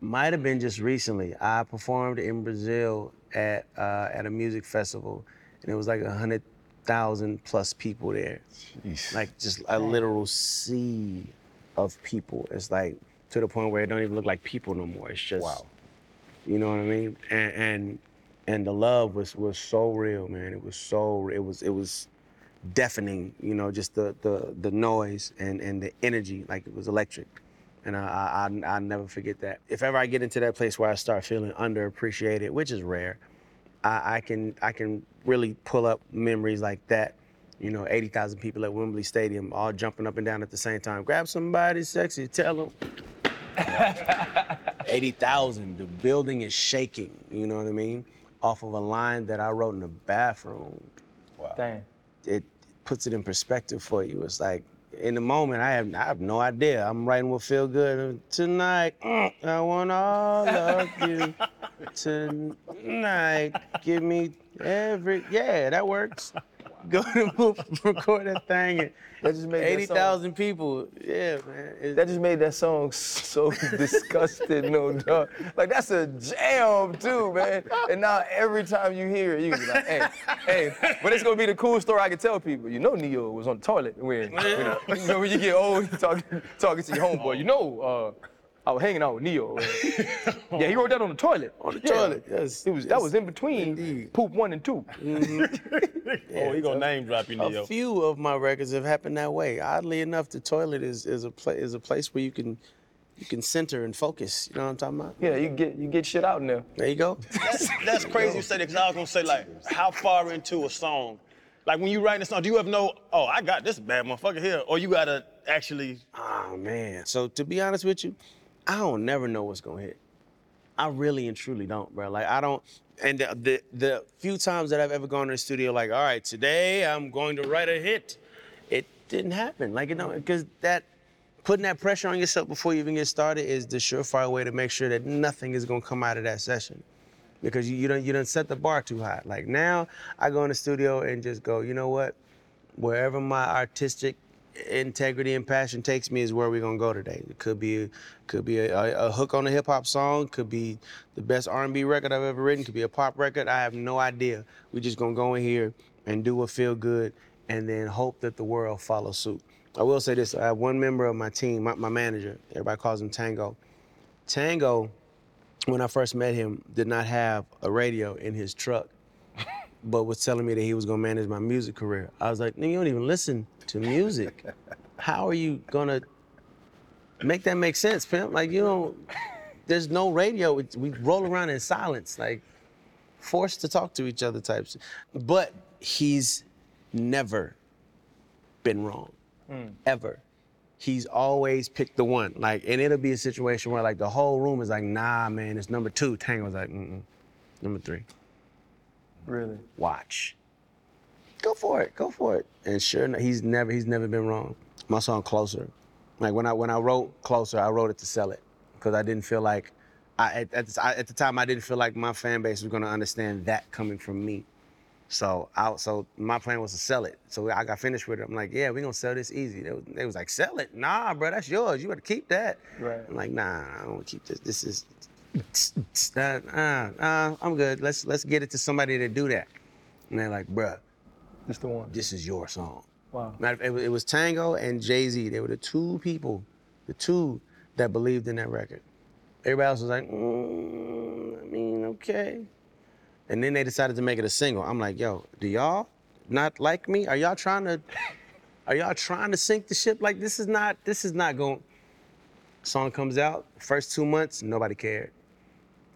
might have been just recently. I performed in Brazil at uh, at a music festival, and it was like a hundred thousand plus people there. Jeez. Like just a literal sea of people. It's like to the point where it don't even look like people no more. It's just Wow. you know what I mean? And and and the love was was so real, man. It was so it was it was deafening, you know, just the the the noise and and the energy, like it was electric. And I I I never forget that. If ever I get into that place where I start feeling underappreciated, which is rare, I, I can I can really pull up memories like that. You know, 80,000 people at Wembley Stadium all jumping up and down at the same time. Grab somebody sexy, tell them. *laughs* 80,000. The building is shaking, you know what I mean? Off of a line that I wrote in the bathroom. Wow. Dang. It puts it in perspective for you. It's like, in the moment, I have, I have no idea. I'm writing what feel good. Tonight, mm, I want all of you. *laughs* Tonight, give me every. Yeah, that works. Go to move, *laughs* record that thing. And That just made 80,000 people. Yeah, man. It- That just made that song *laughs* so disgusting, no dog. Like that's a jam too, man. And now every time you hear it, you be like, hey, hey. But it's gonna be the cool story I can tell people. You know, Ne-Yo was on the toilet when, you know, when you get old, talking talking to your homeboy. You know, uh, I was hanging out with Ne-Yo. *laughs* yeah, he wrote that on the toilet. On the Yeah. toilet, yes, It was that was in between indeed. poop one and two. *laughs* Mm-hmm. oh, he gonna name drop you, A few of my records have happened that way. Oddly enough, the toilet is is a pla- is a place where you can you can center and focus. You know what I'm talking about? Yeah, you get you get shit out in there. There you go. That's, that's crazy you say that, because I was gonna say, like, how far into a song? Like, when you write a song, do you ever know, oh, I got this bad motherfucker here? Or you gotta actually, Oh man. So to be honest with you, I don't never know what's gonna hit. I really and truly don't, bro. Like I don't. And the, the the few times that I've ever gone to the studio, like, all right, today I'm going to write a hit. It didn't happen. Like you know, because that putting that pressure on yourself before you even get started is the surefire way to make sure that nothing is gonna come out of that session. Because you you don't you don't set the bar too high. Like now, I go in the studio and just go, you know what? Wherever my artistic integrity and passion takes me is where we're gonna go today. It could be, could be a, a, hook on a hip hop song, could be the best R&B record I've ever written, could be a pop record. I have no idea. We're just gonna go in here and do what feel good, and then hope that the world follows suit. I will say this: I have one member of my team, my, my manager. Everybody calls him Tango. Tango, when I first met him, did not have a radio in his truck but was telling me that he was gonna manage my music career. I was like, you don't even listen to music. How are you gonna make that make sense, pimp? Like, you don't, there's no radio. It's- We roll around in silence, like forced to talk to each other types. But he's never been wrong, hmm. ever. He's always picked the one. Like, and it'll be a situation where like the whole room is like, nah, man, it's number two. Tango's like, mm-mm, number three Really. watch. Go for it, go for it. And sure enough, he's never he's never been wrong. My song Closer. Like when I when I wrote Closer, I wrote it to sell it. Because I didn't feel like I at, at, the, I at the time I didn't feel like my fan base was gonna understand that coming from me. So I so my plan was to sell it. So I got finished with it. I'm like, yeah, we gonna sell this easy. They was, they was like, sell it? Nah, bro, that's yours. You better keep that. Right. I'm like, nah, I don't keep this. This is uh, uh, I'm good. Let's let's get it to somebody to do that. And they're like, bruh, That's the one. this is your song. Wow. Matter of- It was, it was Tango and Jay Z. They were the two people, the two that believed in that record. Everybody else was like, mm, I mean, okay. And then they decided to make it a single. I'm like, yo, do y'all not like me? Are y'all trying to *laughs* are y'all trying to sink the ship? Like this is not this is not going song comes out, first two months, nobody cared.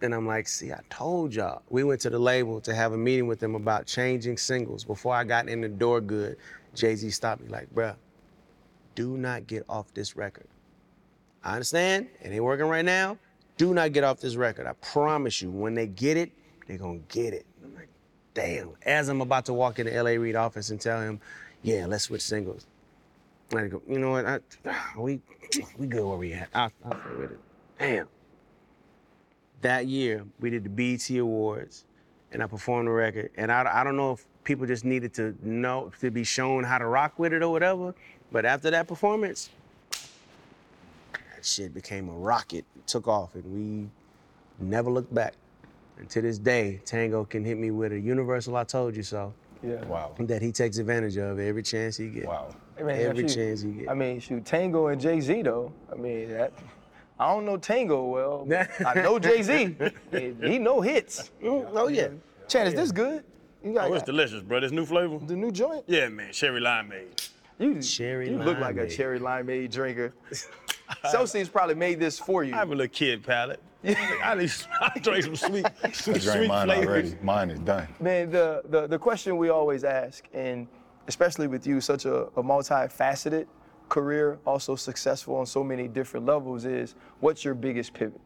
And I'm like, see, I told y'all. We went to the label to have a meeting with them about changing singles. Before I got in the door good, Jay-Z stopped me like, bruh, do not get off this record. I understand, it ain't working right now. Do not get off this record. I promise you, when they get it, they're gonna get it. I'm like, damn. As I'm about to walk in the LA Reid office and tell him, yeah, let's switch singles. I go, you know what? I, we we good where we at. I'll, I'll stay with it. Damn. That year, we did the BET Awards, and I performed the record. And I, I don't know if people just needed to know to be shown how to rock with it or whatever. But after that performance, that shit became a rocket. It took off, and we never looked back. And to this day, Tango can hit me with a universal "I told you so." Yeah. Wow. That he takes advantage of every chance he gets. Wow. I mean, Every shoot, chance he get. I mean, shoot, Tango and Jay Z though. I mean, that, I don't know Tango well. but I know *laughs* Jay Z. he know hits. oh yeah. Chan, is this good? You got Oh, it's delicious, bro. This new flavor. the new joint. Yeah, man. Cherry limeade. You, Cherry you look like a limeade. cherry limeade drinker. *laughs* Celsius probably made this for you. I have a little kid palate. *laughs* I need I drink some sweet, I sweet, drank sweet mine flavors. already. Mine is done. Man, the, the, the question we always ask, and especially with you, such a, a multifaceted career, also successful on so many different levels, is what's your biggest pivot?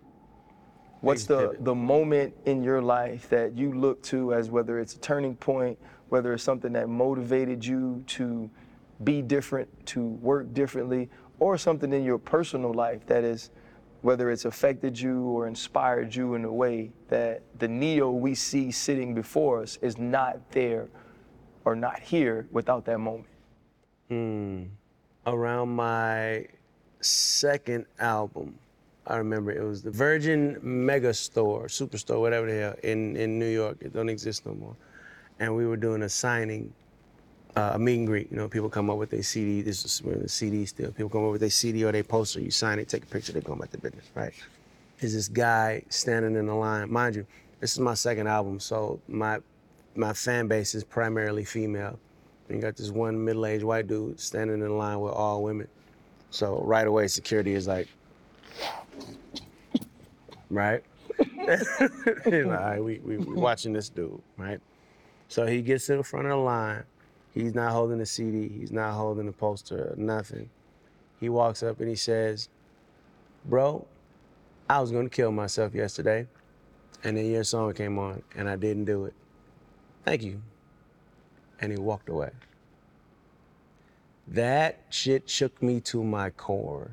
What's the, the moment in your life that you look to as whether it's a turning point, whether it's something that motivated you to be different, to work differently, or something in your personal life that is whether it's affected you or inspired you in a way that the Ne-Yo we see sitting before us is not there or not here without that moment. Hmm. Around my second album. I remember it was the Virgin Mega Store, Superstore, whatever the hell, in, in New York. It don't exist no more. And we were doing a signing, uh, a meet and greet. You know, people come up with their CD. This is when the CD still. People come up with their CD or their poster. You sign it, take a picture, they go about their business, right? Is this guy standing in the line? Mind you, this is my second album, so my my fan base is primarily female. And you got this one middle-aged white dude standing in line with all women. So right away, security is like, right? *laughs* Right, we, we, we watching this dude, right? So he gets to the front of the line. He's not holding the CD. He's not holding the poster, nothing. He walks up and he says, bro, I was gonna kill myself yesterday. And then your song came on and I didn't do it. Thank you. And he walked away. That shit shook me to my core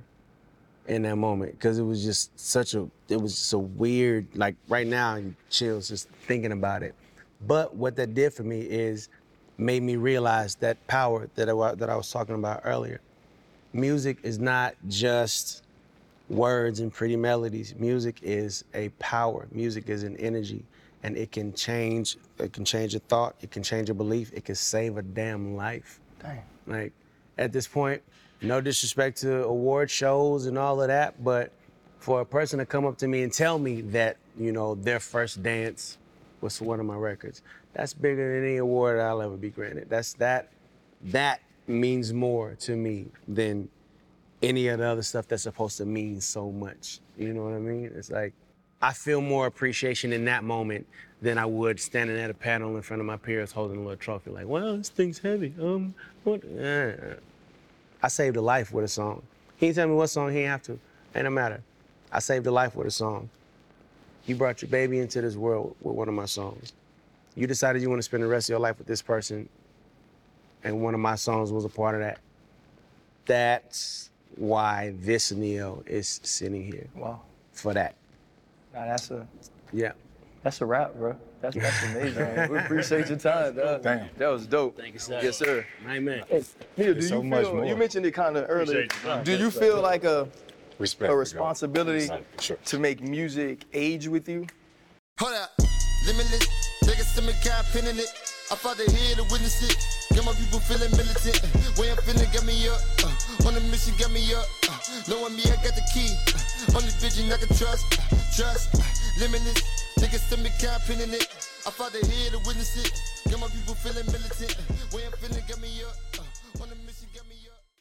in that moment because it was just such a it was just a weird like right now chills just thinking about it. But what that did for me is made me realize that power that I, that I was talking about earlier. Music is not just words and pretty melodies. Music is a power. Music is an energy and it can change it can change a thought it can change a belief it can save a damn life Dang. like at this point, no disrespect to award shows and all of that, but for a person to come up to me and tell me that, you know, their first dance was one of my records, that's bigger than any award I'll ever be granted. That's that that means more to me than any of the other stuff that's supposed to mean so much. You know what I mean? It's like I feel more appreciation in that moment than I would standing at a panel in front of my peers holding a little trophy. Like, well, this thing's heavy. Um, what? Uh, I saved a life with a song. He didn't tell me what song. He ain't have to. Ain't no matter. I saved a life with a song. You brought your baby into this world with one of my songs. You decided you want to spend the rest of your life with this person, and one of my songs was a part of that. That's why this Ne-Yo is sitting here Wow. for that. Nah, that's a Yeah. that's a wrap, bro. That's that's amazing. we appreciate your time, dog. Damn. That was dope. Thank you, sir. Yes, sir. Amen. Hey, Neil, do you so feel, much more. you mentioned it kind of earlier. Appreciate. Do you feel like a, Respect. a responsibility Sure. to make music age with you? Hold up, limitless. Take a stomach, got a pin in it. I fought the head to witness it. Got my people feeling militant. Way I'm feeling got me up. Uh, on the mission got me up. Uh, knowing me, I got the key. Uh, only vision I can trust. Trust. Limitless. Take a stomach, got a in it. I fought the head to witness it. Got my people feeling militant. Way I'm feeling got me up. Uh,